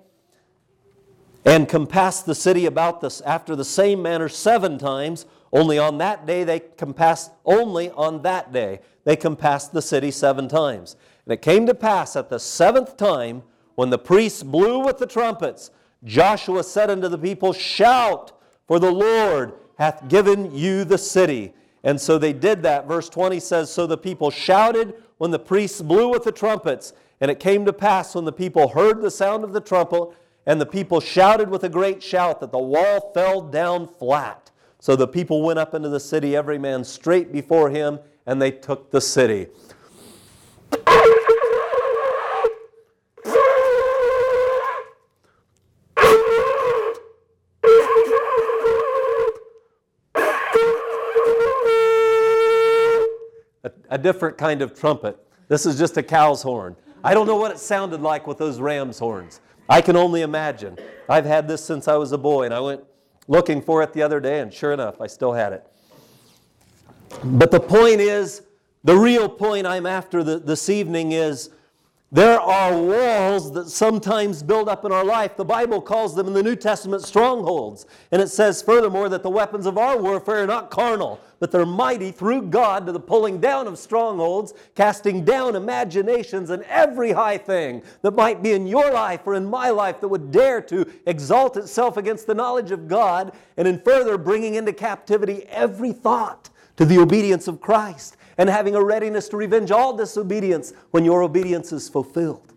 and compassed the city about this after the same manner seven times. Only on that day they compassed, only on that day they compassed the city seven times. And it came to pass at the seventh time when the priests blew with the trumpets, Joshua said unto the people, Shout, for the Lord hath given you the city. And so they did that. Verse 20 says, So the people shouted when the priests blew with the trumpets. And it came to pass when the people heard the sound of the trumpet, and the people shouted with a great shout, that the wall fell down flat. So the people went up into the city, every man straight before him, and they took the city. a, different kind of trumpet. This is just a cow's horn. I don't know what it sounded like with those ram's horns. I can only imagine. I've had this since I was a boy, and I went looking for it the other day, and sure enough, I still had it. But the point is, the real point I'm after the, this evening is there are walls that sometimes build up in our life. The Bible calls them in the New Testament strongholds. And it says, furthermore, that the weapons of our warfare are not carnal, but they're mighty through God to the pulling down of strongholds, casting down imaginations and every high thing that might be in your life or in my life that would dare to exalt itself against the knowledge of God, and in further bringing into captivity every thought to the obedience of Christ and having a readiness to revenge all disobedience when your obedience is fulfilled.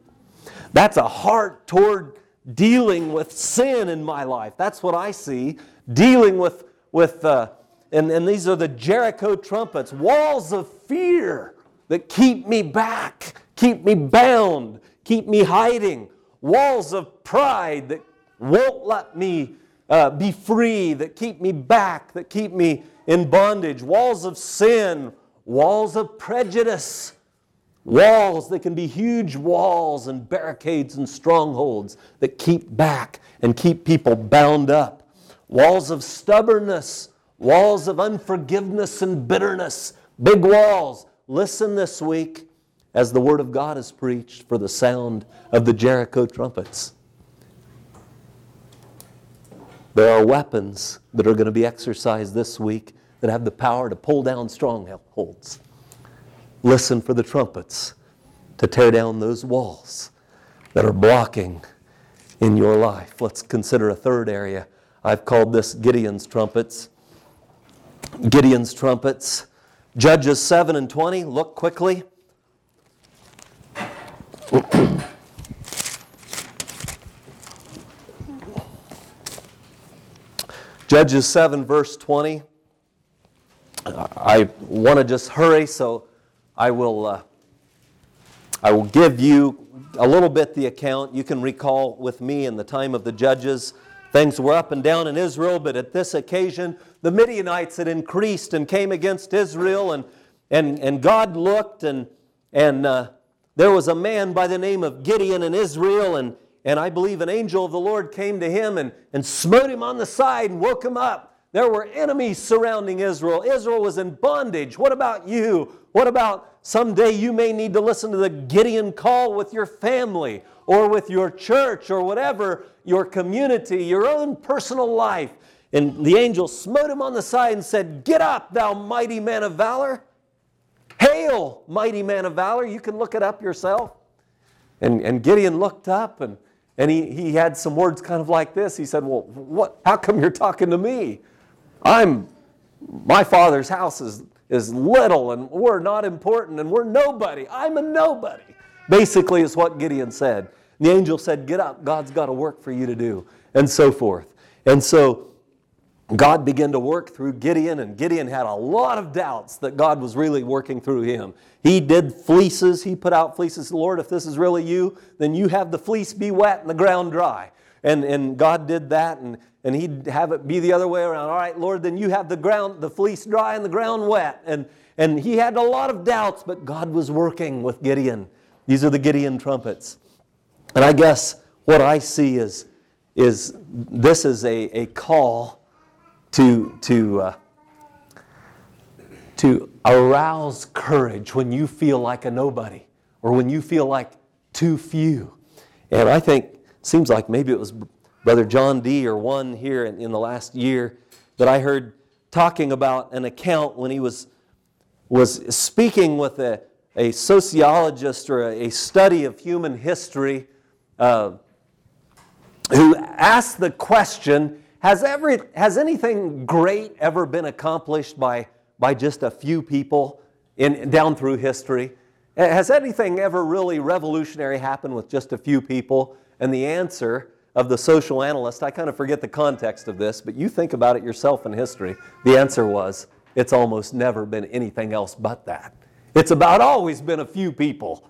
That's a heart toward dealing with sin in my life. That's what I see. Dealing with, with uh, and, and these are the Jericho trumpets, walls of fear that keep me back, keep me bound, keep me hiding, walls of pride that won't let me uh, be free, that keep me back, that keep me in bondage, walls of sin, walls of prejudice, walls that can be huge walls and barricades and strongholds that keep back and keep people bound up, walls of stubbornness, walls of unforgiveness and bitterness, big walls. Listen this week as the Word of God is preached for the sound of the Jericho trumpets. There are weapons that are going to be exercised this week that have the power to pull down strongholds. Listen for the trumpets to tear down those walls that are blocking in your life. Let's consider a third area. I've called this Gideon's trumpets. Gideon's trumpets. Judges 7 and 20, look quickly. Judges 7, verse 20. I want to just hurry, so I will, uh, I will give you a little bit the account. You can recall with me in the time of the judges, things were up and down in Israel, but at this occasion, the Midianites had increased and came against Israel, and, and, and God looked, and, and uh, there was a man by the name of Gideon in Israel, and, and I believe an angel of the Lord came to him and, and smote him on the side and woke him up. There were enemies surrounding Israel. Israel was in bondage. What about you? What about someday you may need to listen to the Gideon call with your family or with your church or whatever, your community, your own personal life? And the angel smote him on the side and said, Get up, thou mighty man of valor. Hail, mighty man of valor. You can look it up yourself. And, and Gideon looked up and, and he, he had some words kind of like this. He said, Well, what, how come you're talking to me? I'm, my father's house is, is little and we're not important and we're nobody. I'm a nobody. Basically, is what Gideon said. The angel said, Get up, God's got a work for you to do, and so forth. And so God began to work through Gideon, and Gideon had a lot of doubts that God was really working through him. He did fleeces, he put out fleeces. Lord, if this is really you, then you have the fleece be wet and the ground dry. And, and God did that, and, and he'd have it be the other way around. All right, Lord, then you have the ground, the fleece dry and the ground wet. And, and he had a lot of doubts, but God was working with Gideon. These are the Gideon trumpets. And I guess what I see is, is this is a, a call to, to, uh, to arouse courage when you feel like a nobody or when you feel like too few. And I think, seems like maybe it was Brother John D. or one here in, in the last year that I heard talking about an account when he was, was speaking with a, a sociologist or a, a study of human history uh, who asked the question has, every, has anything great ever been accomplished by, by just a few people in, down through history? Has anything ever really revolutionary happened with just a few people? And the answer of the social analyst, I kind of forget the context of this, but you think about it yourself in history. The answer was, it's almost never been anything else but that. It's about always been a few people.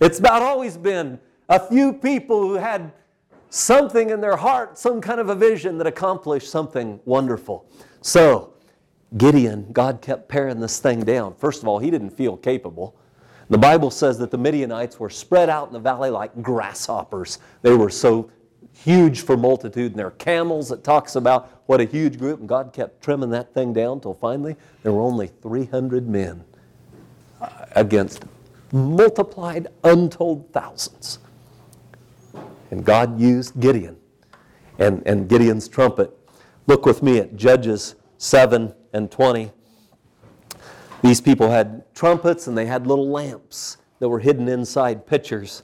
It's about always been a few people who had something in their heart, some kind of a vision that accomplished something wonderful. So, Gideon, God kept paring this thing down. First of all, he didn't feel capable. The Bible says that the Midianites were spread out in the valley like grasshoppers. They were so huge for multitude, and there are camels, it talks about what a huge group, and God kept trimming that thing down until finally there were only 300 men against multiplied untold thousands. And God used Gideon and, and Gideon's trumpet. Look with me at Judges 7 and 20. These people had trumpets and they had little lamps that were hidden inside pitchers.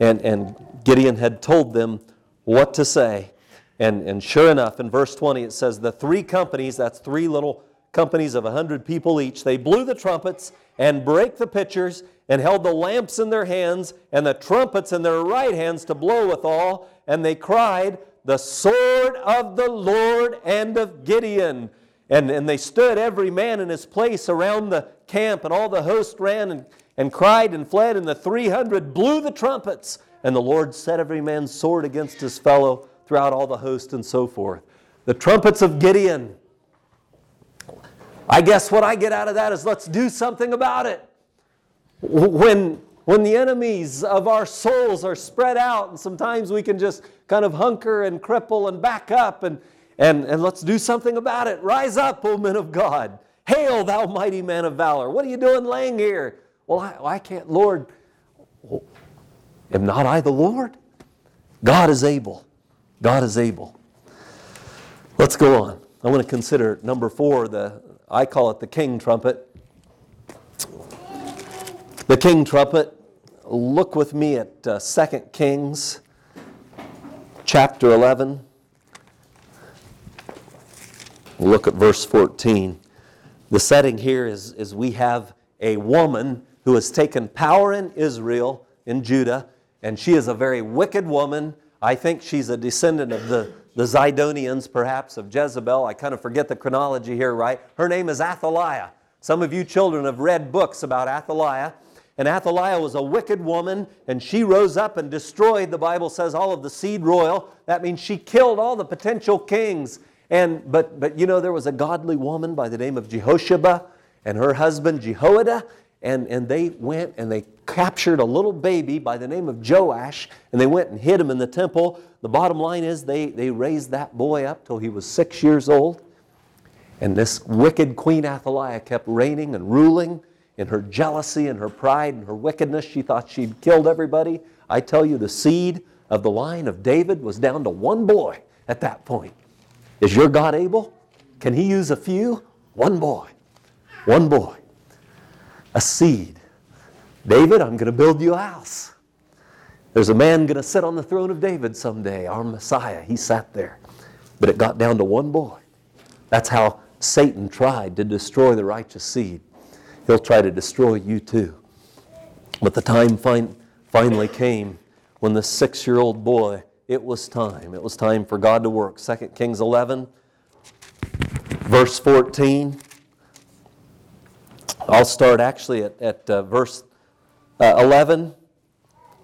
And, and Gideon had told them what to say. And, and sure enough, in verse 20, it says, The three companies, that's three little companies of a 100 people each, they blew the trumpets and brake the pitchers and held the lamps in their hands and the trumpets in their right hands to blow withal. And they cried, The sword of the Lord and of Gideon. And, and they stood every man in his place around the camp, and all the host ran and, and cried and fled, and the 300 blew the trumpets. And the Lord set every man's sword against his fellow throughout all the host and so forth. The trumpets of Gideon. I guess what I get out of that is let's do something about it. When, when the enemies of our souls are spread out, and sometimes we can just kind of hunker and cripple and back up and, and, and let's do something about it. Rise up, O men of God. Hail, thou mighty man of valor. What are you doing laying here? Well, I, I can't, Lord. Am not I the Lord? God is able. God is able. Let's go on. I want to consider number four, the I call it the king trumpet. The king trumpet. Look with me at uh, 2 Kings chapter 11. look at verse 14. The setting here is, is we have a woman who has taken power in Israel, in Judah, and she is a very wicked woman. I think she's a descendant of the, the Zidonians, perhaps, of Jezebel. I kind of forget the chronology here, right? Her name is Athaliah. Some of you children have read books about Athaliah. And Athaliah was a wicked woman, and she rose up and destroyed, the Bible says, all of the seed royal. That means she killed all the potential kings and, but, but you know, there was a godly woman by the name of Jehosheba and her husband Jehoiada, and, and they went and they captured a little baby by the name of Joash, and they went and hid him in the temple. The bottom line is they, they raised that boy up till he was six years old. And this wicked Queen Athaliah kept reigning and ruling in her jealousy and her pride and her wickedness. She thought she'd killed everybody. I tell you, the seed of the line of David was down to one boy at that point. Is your God able? Can He use a few? One boy. One boy. A seed. David, I'm going to build you a house. There's a man going to sit on the throne of David someday, our Messiah. He sat there. But it got down to one boy. That's how Satan tried to destroy the righteous seed. He'll try to destroy you too. But the time fin- finally came when the six year old boy it was time. It was time for God to work. 2 Kings 11, verse 14. I'll start actually at, at uh, verse uh, 11.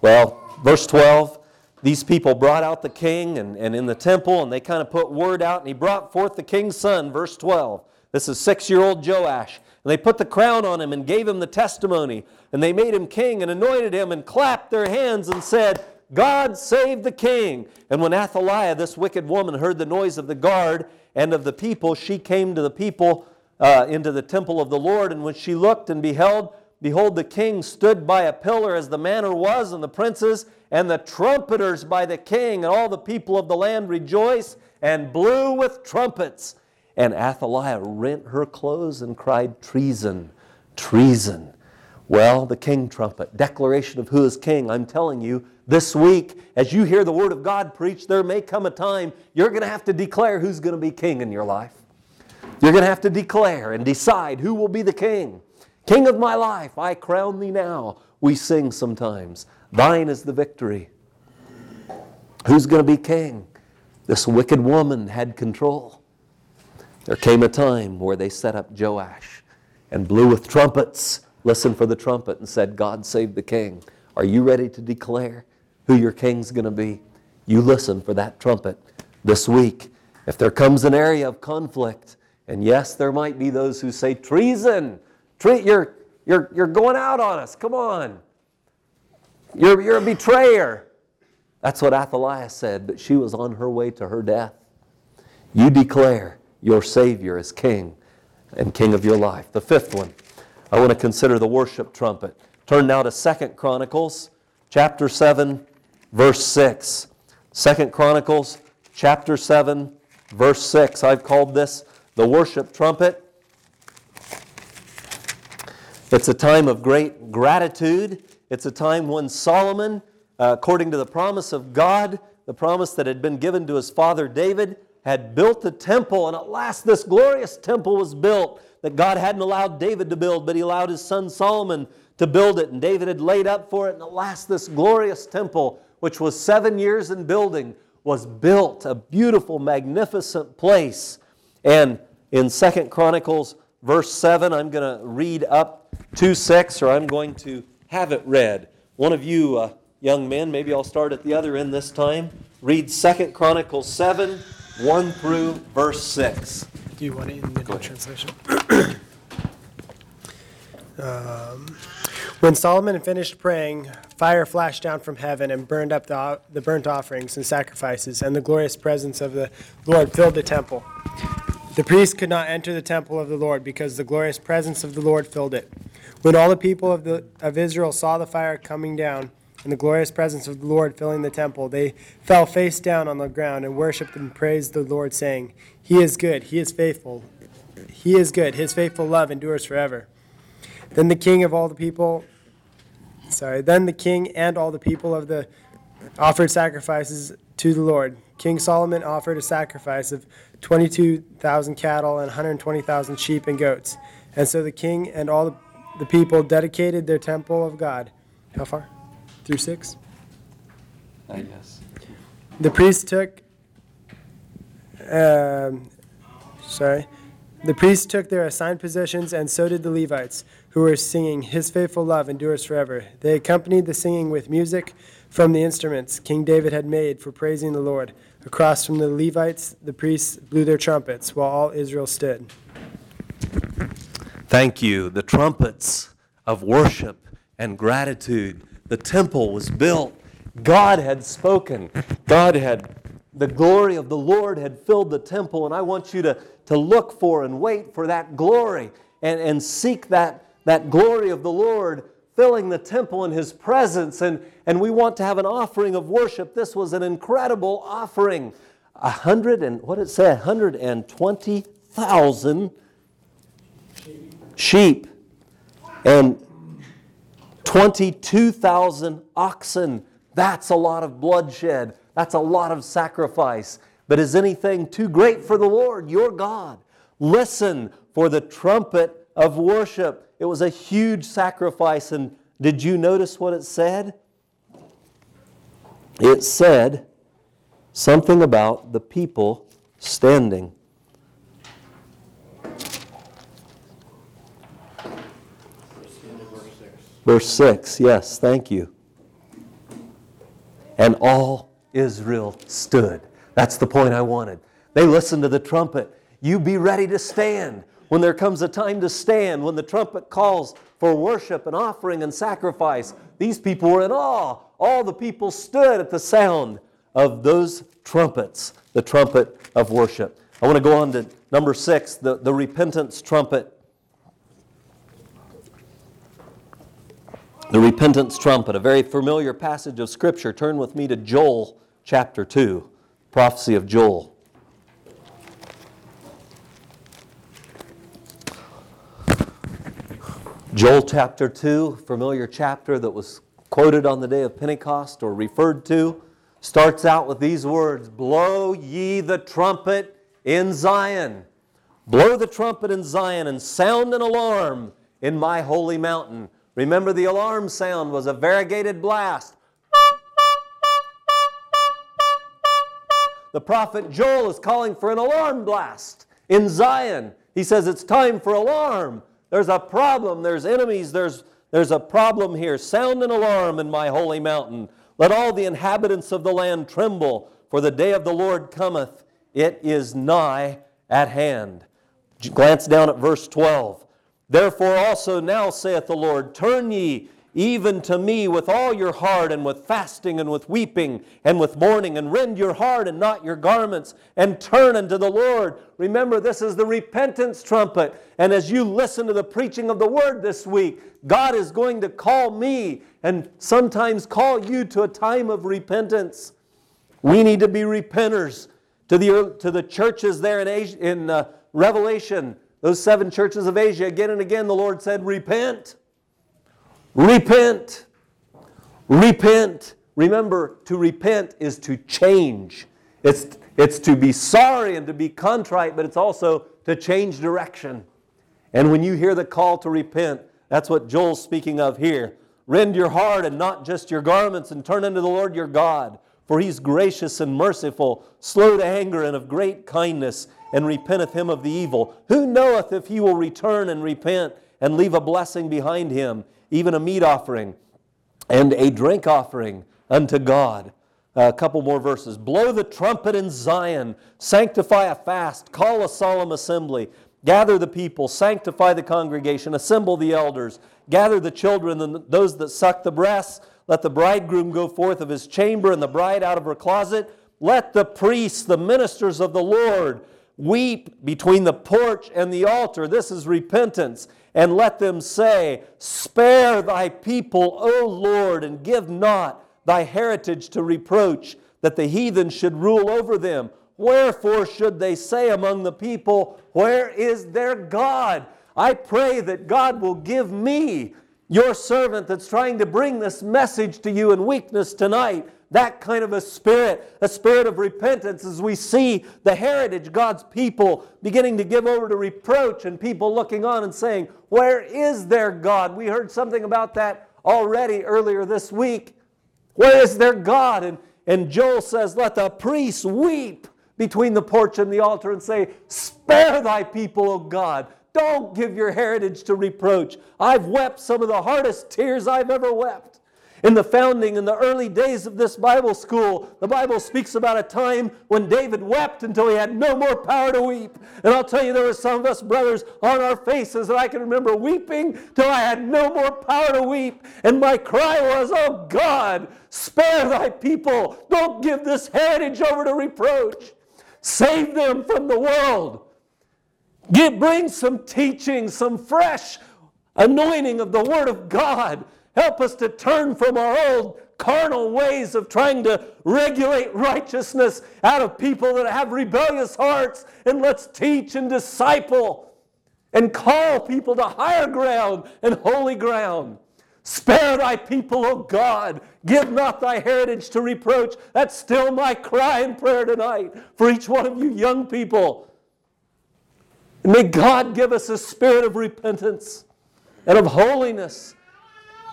Well, verse 12. These people brought out the king and, and in the temple, and they kind of put word out, and he brought forth the king's son, verse 12. This is six year old Joash. And they put the crown on him and gave him the testimony. And they made him king and anointed him and clapped their hands and said, God save the king. And when Athaliah, this wicked woman, heard the noise of the guard and of the people, she came to the people uh, into the temple of the Lord. And when she looked and beheld, behold, the king stood by a pillar as the manner was, and the princes and the trumpeters by the king, and all the people of the land rejoiced and blew with trumpets. And Athaliah rent her clothes and cried, Treason, treason. Well, the king trumpet, declaration of who is king. I'm telling you, this week, as you hear the Word of God preached, there may come a time you're going to have to declare who's going to be king in your life. You're going to have to declare and decide who will be the king. King of my life, I crown thee now. We sing sometimes. Thine is the victory. Who's going to be king? This wicked woman had control. There came a time where they set up Joash and blew with trumpets. Listen for the trumpet and said, God save the king. Are you ready to declare who your king's going to be? You listen for that trumpet this week. If there comes an area of conflict, and yes, there might be those who say, treason, tre- you're, you're, you're going out on us, come on. You're, you're a betrayer. That's what Athaliah said, but she was on her way to her death. You declare your Savior as King and King of your life. The fifth one, I want to consider the worship trumpet. Turn now to Second Chronicles chapter 7, verse 6. Second Chronicles chapter 7, verse 6. I've called this the worship trumpet. It's a time of great gratitude. It's a time when Solomon, uh, according to the promise of God, the promise that had been given to his father David, had built the temple, and at last this glorious temple was built that God hadn't allowed David to build, but he allowed his son Solomon to build it, and David had laid up for it, and at last this glorious temple, which was seven years in building, was built, a beautiful, magnificent place. And in Second Chronicles, verse 7, I'm going to read up to 6, or I'm going to have it read. One of you uh, young men, maybe I'll start at the other end this time, read Second Chronicles 7, 1 through verse 6. Do you want it in the new translation? um, when Solomon had finished praying, fire flashed down from heaven and burned up the, the burnt offerings and sacrifices, and the glorious presence of the Lord filled the temple. The priests could not enter the temple of the Lord because the glorious presence of the Lord filled it. When all the people of, the, of Israel saw the fire coming down and the glorious presence of the Lord filling the temple, they fell face down on the ground and worshiped and praised the Lord, saying, He is good, He is faithful. He is good, His faithful love endures forever. Then the king of all the people, sorry, then the king and all the people of the offered sacrifices to the Lord. King Solomon offered a sacrifice of 22,000 cattle and 120,000 sheep and goats. And so the king and all the, the people dedicated their temple of God. How far? Through six? I guess. The priests took, um, sorry, the priests took their assigned positions, and so did the Levites, who were singing, His faithful love endures forever. They accompanied the singing with music from the instruments King David had made for praising the Lord. Across from the Levites, the priests blew their trumpets, while all Israel stood. Thank you. The trumpets of worship and gratitude. The temple was built. God had spoken. God had, the glory of the Lord had filled the temple. And I want you to, to look for and wait for that glory and, and seek that, that glory of the Lord filling the temple in His presence. And, and we want to have an offering of worship. This was an incredible offering. A hundred and, what did it say? Hundred and twenty thousand sheep and 22,000 oxen. That's a lot of bloodshed. That's a lot of sacrifice. But is anything too great for the Lord, your God? Listen for the trumpet of worship. It was a huge sacrifice. And did you notice what it said? It said something about the people standing. Verse 6, yes, thank you. And all Israel stood. That's the point I wanted. They listened to the trumpet. You be ready to stand. When there comes a time to stand, when the trumpet calls for worship and offering and sacrifice, these people were in awe. All the people stood at the sound of those trumpets, the trumpet of worship. I want to go on to number six, the, the repentance trumpet. The repentance trumpet, a very familiar passage of Scripture. Turn with me to Joel chapter 2, prophecy of Joel. Joel chapter 2, familiar chapter that was quoted on the day of Pentecost or referred to, starts out with these words Blow ye the trumpet in Zion. Blow the trumpet in Zion and sound an alarm in my holy mountain. Remember, the alarm sound was a variegated blast. The prophet Joel is calling for an alarm blast in Zion. He says it's time for alarm. There's a problem, there's enemies, there's, there's a problem here. Sound an alarm in my holy mountain. Let all the inhabitants of the land tremble, for the day of the Lord cometh. It is nigh at hand. Glance down at verse 12. Therefore also now saith the Lord, Turn ye even to me with all your heart, and with fasting, and with weeping, and with mourning, and rend your heart and not your garments, and turn unto the Lord. Remember, this is the repentance trumpet. And as you listen to the preaching of the word this week, God is going to call me and sometimes call you to a time of repentance. We need to be repenters. To the, to the churches there in, Asia, in uh, Revelation, those seven churches of Asia, again and again, the Lord said, Repent. Repent. Repent. Remember, to repent is to change. It's, it's to be sorry and to be contrite, but it's also to change direction. And when you hear the call to repent, that's what Joel's speaking of here. Rend your heart and not just your garments, and turn unto the Lord your God. For he's gracious and merciful, slow to anger, and of great kindness, and repenteth him of the evil. Who knoweth if he will return and repent and leave a blessing behind him? Even a meat offering and a drink offering unto God. A couple more verses. Blow the trumpet in Zion, sanctify a fast, call a solemn assembly, gather the people, sanctify the congregation, assemble the elders, gather the children and those that suck the breasts. Let the bridegroom go forth of his chamber and the bride out of her closet. Let the priests, the ministers of the Lord, weep between the porch and the altar. This is repentance and let them say, Spare thy people, O Lord, and give not thy heritage to reproach, that the heathen should rule over them. Wherefore should they say among the people, Where is their God? I pray that God will give me, your servant that's trying to bring this message to you in weakness tonight, that kind of a spirit, a spirit of repentance, as we see the heritage, God's people beginning to give over to reproach and people looking on and saying, Where is their God? We heard something about that already earlier this week. Where is their God? And, and Joel says, Let the priests weep between the porch and the altar and say, Spare thy people, O God. Don't give your heritage to reproach. I've wept some of the hardest tears I've ever wept. In the founding, in the early days of this Bible school, the Bible speaks about a time when David wept until he had no more power to weep. And I'll tell you, there were some of us brothers on our faces that I can remember weeping till I had no more power to weep. And my cry was, Oh God, spare thy people. Don't give this heritage over to reproach. Save them from the world. Get, bring some teaching, some fresh anointing of the Word of God Help us to turn from our old carnal ways of trying to regulate righteousness out of people that have rebellious hearts, and let's teach and disciple and call people to higher ground and holy ground. Spare thy people, O God. Give not thy heritage to reproach. That's still my cry and prayer tonight for each one of you young people. And may God give us a spirit of repentance and of holiness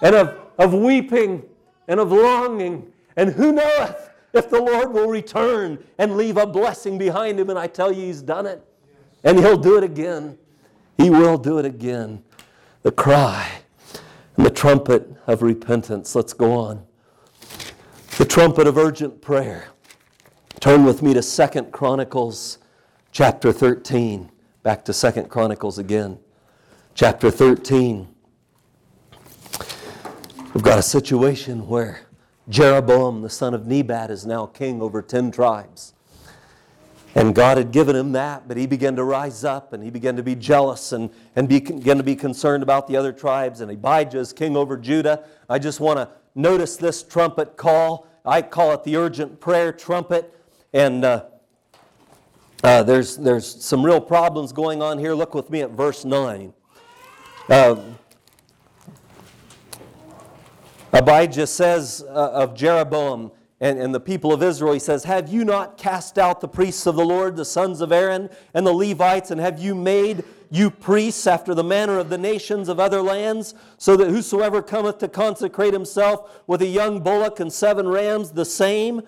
and of, of weeping and of longing. And who knoweth if the Lord will return and leave a blessing behind him? And I tell you, he's done it. And he'll do it again. He will do it again. The cry and the trumpet of repentance. Let's go on. The trumpet of urgent prayer. Turn with me to Second Chronicles chapter 13. Back to Second Chronicles again. Chapter 13. We've got a situation where Jeroboam, the son of Nebat, is now king over 10 tribes. And God had given him that, but he began to rise up and he began to be jealous and, and began to be concerned about the other tribes. And Abijah is king over Judah. I just want to notice this trumpet call. I call it the urgent prayer trumpet. And uh, uh, there's, there's some real problems going on here. Look with me at verse 9. Uh, Abijah says uh, of Jeroboam and, and the people of Israel, he says, Have you not cast out the priests of the Lord, the sons of Aaron, and the Levites, and have you made you priests, after the manner of the nations of other lands, so that whosoever cometh to consecrate himself with a young bullock and seven rams, the same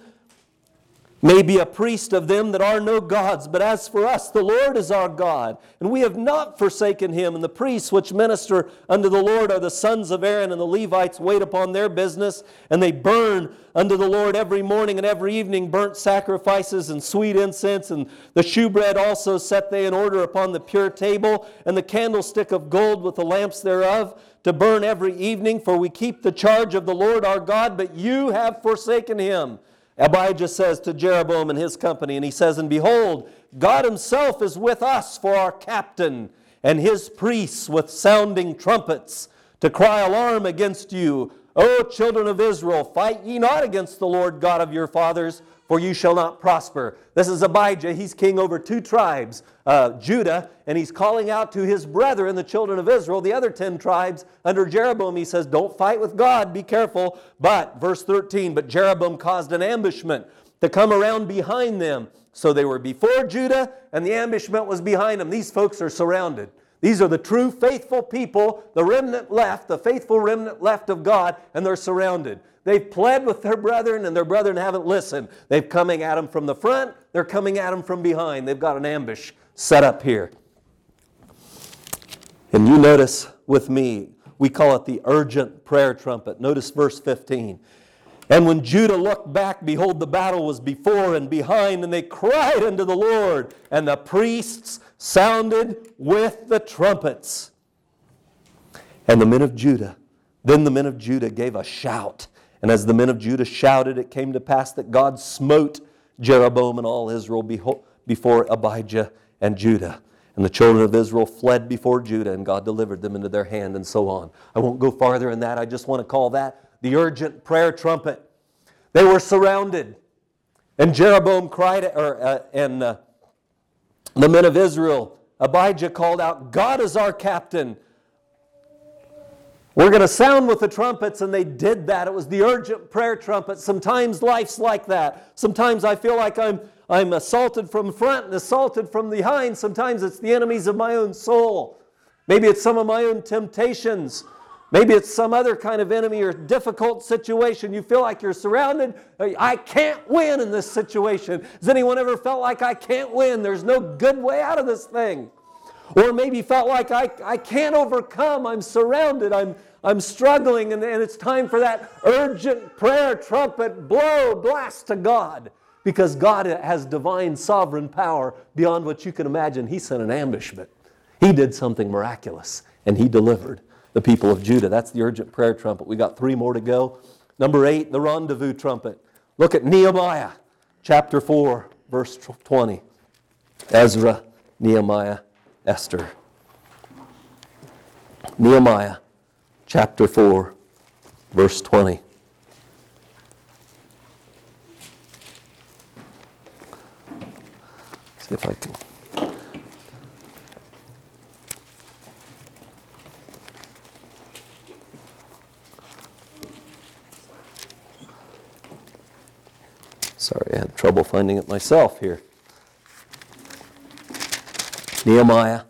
may be a priest of them that are no gods. But as for us, the Lord is our God, and we have not forsaken him. And the priests which minister unto the Lord are the sons of Aaron, and the Levites wait upon their business, and they burn unto the Lord every morning and every evening burnt sacrifices and sweet incense. And the shewbread also set they in order upon the pure table, and the candlestick of gold with the lamps thereof. To burn every evening, for we keep the charge of the Lord our God, but you have forsaken him. Abijah says to Jeroboam and his company, and he says, And behold, God himself is with us for our captain, and his priests with sounding trumpets, to cry alarm against you. O children of Israel, fight ye not against the Lord God of your fathers, for you shall not prosper. This is Abijah. He's king over two tribes, uh, Judah, and he's calling out to his brethren, the children of Israel, the other ten tribes under Jeroboam. He says, Don't fight with God, be careful. But, verse 13, but Jeroboam caused an ambushment to come around behind them. So they were before Judah, and the ambushment was behind them. These folks are surrounded. These are the true faithful people, the remnant left, the faithful remnant left of God, and they're surrounded. They've pled with their brethren, and their brethren haven't listened. They've coming at them from the front, they're coming at them from behind. They've got an ambush set up here. And you notice with me, we call it the urgent prayer trumpet. Notice verse 15. And when Judah looked back, behold, the battle was before and behind, and they cried unto the Lord, and the priests sounded with the trumpets. And the men of Judah, then the men of Judah gave a shout. And as the men of Judah shouted, it came to pass that God smote Jeroboam and all Israel before Abijah and Judah. And the children of Israel fled before Judah, and God delivered them into their hand, and so on. I won't go farther in that. I just want to call that the urgent prayer trumpet. They were surrounded. And Jeroboam cried, or, uh, and uh, the men of Israel, Abijah called out, God is our captain. We're going to sound with the trumpets, and they did that. It was the urgent prayer trumpet. Sometimes life's like that. Sometimes I feel like I'm, I'm assaulted from front and assaulted from behind. Sometimes it's the enemies of my own soul. Maybe it's some of my own temptations. Maybe it's some other kind of enemy or difficult situation. You feel like you're surrounded. I can't win in this situation. Has anyone ever felt like I can't win? There's no good way out of this thing. Or maybe felt like I, I can't overcome. I'm surrounded. I'm, I'm struggling. And, and it's time for that urgent prayer trumpet blow, blast to God. Because God has divine sovereign power beyond what you can imagine. He sent an ambushment. He did something miraculous and he delivered the people of Judah. That's the urgent prayer trumpet. We got three more to go. Number eight, the rendezvous trumpet. Look at Nehemiah chapter 4, verse 20. Ezra, Nehemiah, Esther. Nehemiah chapter 4, verse 20. See if I can. Sorry, I had trouble finding it myself here. Nehemiah.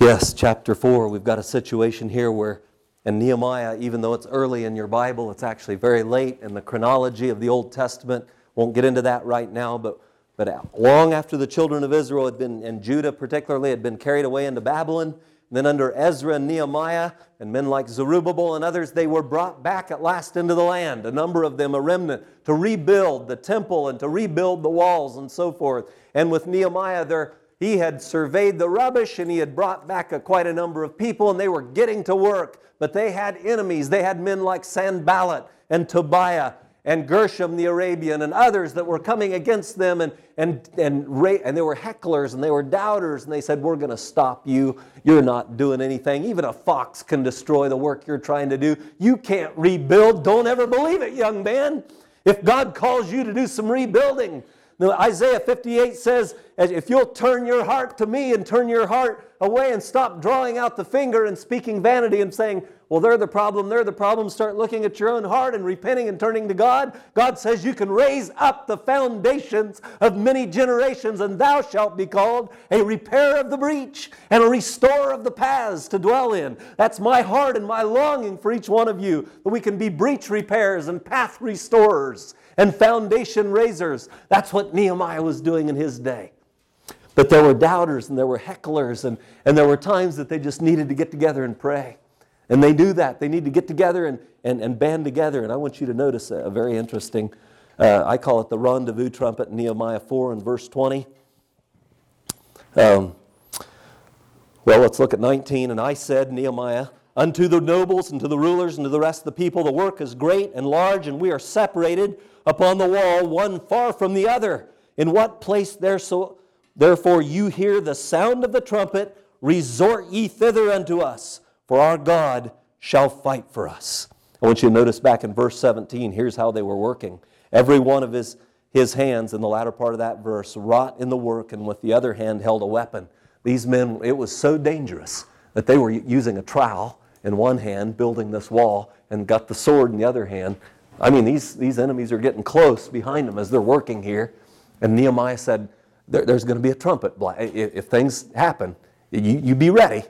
Yes, chapter 4. We've got a situation here where, and Nehemiah, even though it's early in your Bible, it's actually very late in the chronology of the Old Testament. Won't get into that right now, but, but long after the children of Israel had been, and Judah particularly, had been carried away into Babylon, then, under Ezra and Nehemiah and men like Zerubbabel and others, they were brought back at last into the land, a number of them, a remnant, to rebuild the temple and to rebuild the walls and so forth. And with Nehemiah, there, he had surveyed the rubbish and he had brought back a, quite a number of people, and they were getting to work. But they had enemies. They had men like Sanballat and Tobiah and Gershom the Arabian and others that were coming against them and, and, and, and they were hecklers and they were doubters and they said, We're going to stop you. You're not doing anything. Even a fox can destroy the work you're trying to do. You can't rebuild. Don't ever believe it, young man. If God calls you to do some rebuilding, now, Isaiah 58 says, if you'll turn your heart to me and turn your heart away and stop drawing out the finger and speaking vanity and saying, well, they're the problem, they're the problem. Start looking at your own heart and repenting and turning to God. God says you can raise up the foundations of many generations, and thou shalt be called a repairer of the breach and a restorer of the paths to dwell in. That's my heart and my longing for each one of you that we can be breach repairers and path restorers and foundation raisers. That's what Nehemiah was doing in his day. But there were doubters and there were hecklers, and, and there were times that they just needed to get together and pray. And they do that. They need to get together and, and, and band together. And I want you to notice a, a very interesting, uh, I call it the rendezvous trumpet in Nehemiah 4 and verse 20. Um, well, let's look at 19. And I said, Nehemiah, unto the nobles and to the rulers and to the rest of the people, the work is great and large, and we are separated upon the wall, one far from the other. In what place there so, therefore you hear the sound of the trumpet, resort ye thither unto us for our God shall fight for us. I want you to notice back in verse 17, here's how they were working. Every one of his, his hands in the latter part of that verse wrought in the work, and with the other hand held a weapon. These men, it was so dangerous that they were using a trowel in one hand, building this wall, and got the sword in the other hand. I mean, these, these enemies are getting close behind them as they're working here. And Nehemiah said, there, There's going to be a trumpet. If, if things happen, you, you be ready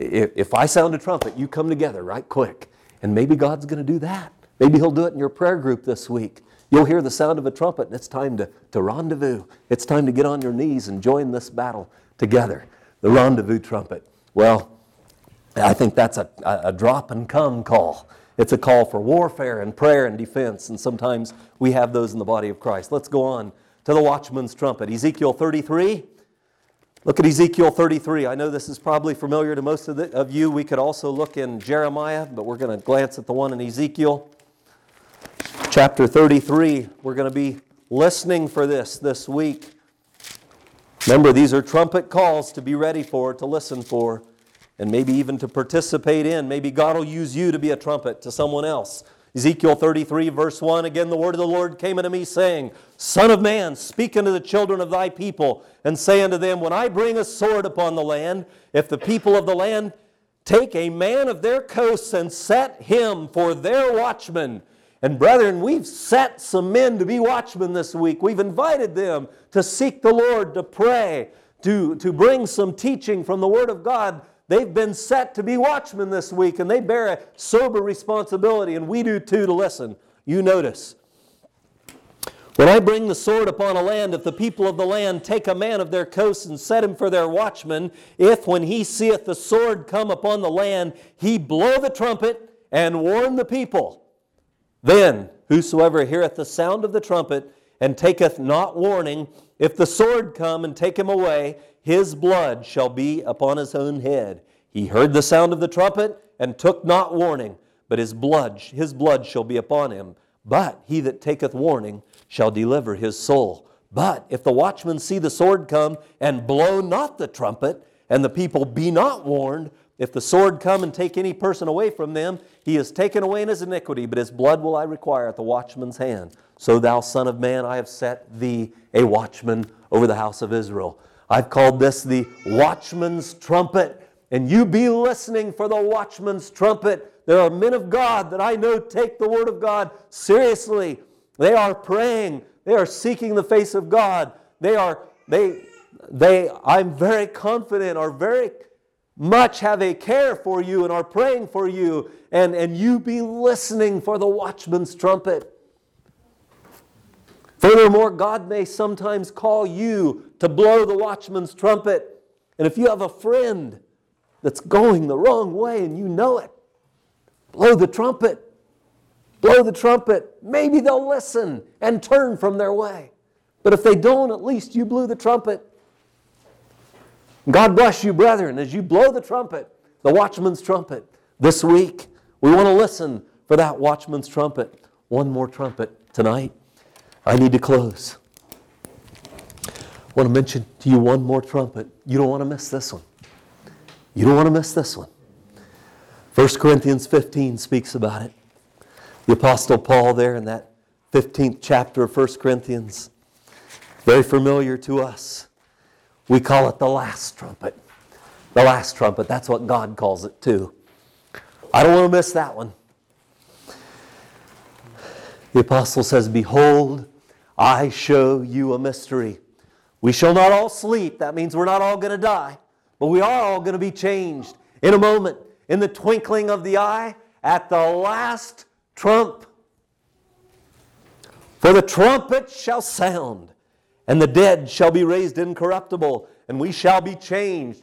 if I sound a trumpet, you come together right quick. And maybe God's going to do that. Maybe He'll do it in your prayer group this week. You'll hear the sound of a trumpet, and it's time to, to rendezvous. It's time to get on your knees and join this battle together. The rendezvous trumpet. Well, I think that's a, a drop and come call. It's a call for warfare and prayer and defense, and sometimes we have those in the body of Christ. Let's go on to the watchman's trumpet. Ezekiel 33. Look at Ezekiel 33. I know this is probably familiar to most of, the, of you. We could also look in Jeremiah, but we're going to glance at the one in Ezekiel. Chapter 33. We're going to be listening for this this week. Remember, these are trumpet calls to be ready for, to listen for, and maybe even to participate in. Maybe God will use you to be a trumpet to someone else. Ezekiel 33, verse 1 Again, the word of the Lord came unto me, saying, Son of man, speak unto the children of thy people, and say unto them, When I bring a sword upon the land, if the people of the land take a man of their coasts and set him for their watchman. And brethren, we've set some men to be watchmen this week. We've invited them to seek the Lord, to pray, to, to bring some teaching from the Word of God They've been set to be watchmen this week, and they bear a sober responsibility, and we do too to listen. You notice. When I bring the sword upon a land, if the people of the land take a man of their coast and set him for their watchman, if when he seeth the sword come upon the land, he blow the trumpet and warn the people, then whosoever heareth the sound of the trumpet and taketh not warning, if the sword come and take him away, his blood shall be upon his own head. He heard the sound of the trumpet and took not warning, but his blood, his blood shall be upon him. But he that taketh warning shall deliver his soul. But if the watchman see the sword come and blow not the trumpet, and the people be not warned, if the sword come and take any person away from them, he is taken away in his iniquity, but his blood will I require at the watchman's hand. So, thou son of man, I have set thee a watchman over the house of Israel. I've called this the watchman's trumpet, and you be listening for the watchman's trumpet. There are men of God that I know take the word of God seriously. They are praying, they are seeking the face of God. They are, they, they, I'm very confident, are very much have a care for you and are praying for you, and, and you be listening for the watchman's trumpet. Furthermore, God may sometimes call you to blow the watchman's trumpet. And if you have a friend that's going the wrong way and you know it, blow the trumpet. Blow the trumpet. Maybe they'll listen and turn from their way. But if they don't, at least you blew the trumpet. God bless you, brethren, as you blow the trumpet, the watchman's trumpet. This week, we want to listen for that watchman's trumpet. One more trumpet tonight. I need to close. I want to mention to you one more trumpet. You don't want to miss this one. You don't want to miss this one. 1 Corinthians 15 speaks about it. The Apostle Paul, there in that 15th chapter of 1 Corinthians, very familiar to us. We call it the last trumpet. The last trumpet, that's what God calls it too. I don't want to miss that one. The apostle says, Behold, I show you a mystery. We shall not all sleep. That means we're not all going to die, but we are all going to be changed in a moment, in the twinkling of the eye, at the last trump. For the trumpet shall sound, and the dead shall be raised incorruptible, and we shall be changed.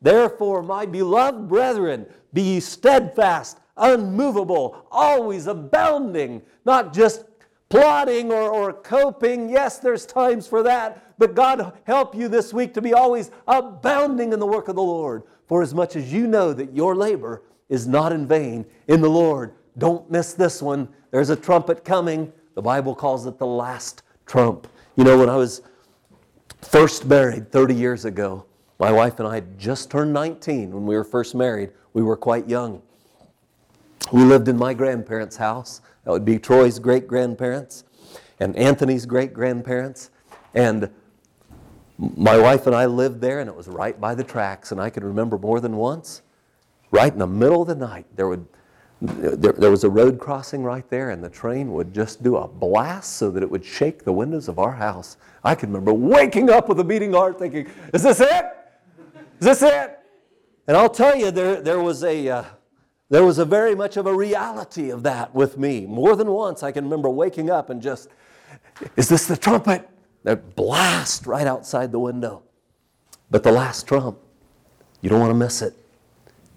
Therefore, my beloved brethren, be ye steadfast, unmovable, always abounding, not just plotting or, or coping. Yes, there's times for that, but God help you this week to be always abounding in the work of the Lord. For as much as you know that your labor is not in vain in the Lord, don't miss this one. There's a trumpet coming. The Bible calls it the last trump. You know, when I was first married 30 years ago, my wife and I had just turned 19 when we were first married. We were quite young. We lived in my grandparents' house. That would be Troy's great grandparents and Anthony's great grandparents. And my wife and I lived there, and it was right by the tracks. And I can remember more than once, right in the middle of the night, there would there, there was a road crossing right there, and the train would just do a blast so that it would shake the windows of our house. I can remember waking up with a beating heart, thinking, "Is this it? Is this it?" And I'll tell you, there there was a uh, there was a very much of a reality of that with me. More than once, I can remember waking up and just, "Is this the trumpet?" That blast right outside the window. But the last trump, you don't want to miss it.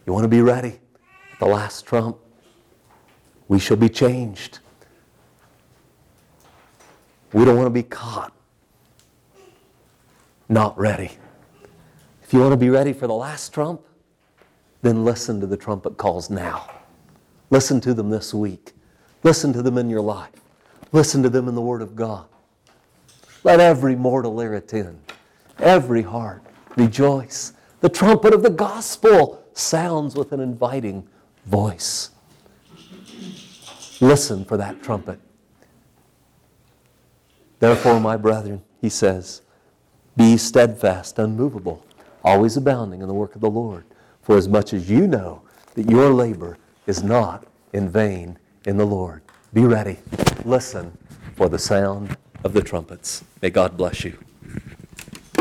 You want to be ready. The last trump we shall be changed. We don't want to be caught not ready. If you want to be ready for the last trump, then listen to the trumpet calls now. Listen to them this week. Listen to them in your life. Listen to them in the Word of God. Let every mortal ear attend, every heart rejoice. The trumpet of the gospel sounds with an inviting voice. Listen for that trumpet. Therefore, my brethren, he says, be steadfast, unmovable, always abounding in the work of the Lord. For as much as you know that your labor is not in vain in the Lord, be ready. Listen for the sound of the trumpets. May God bless you.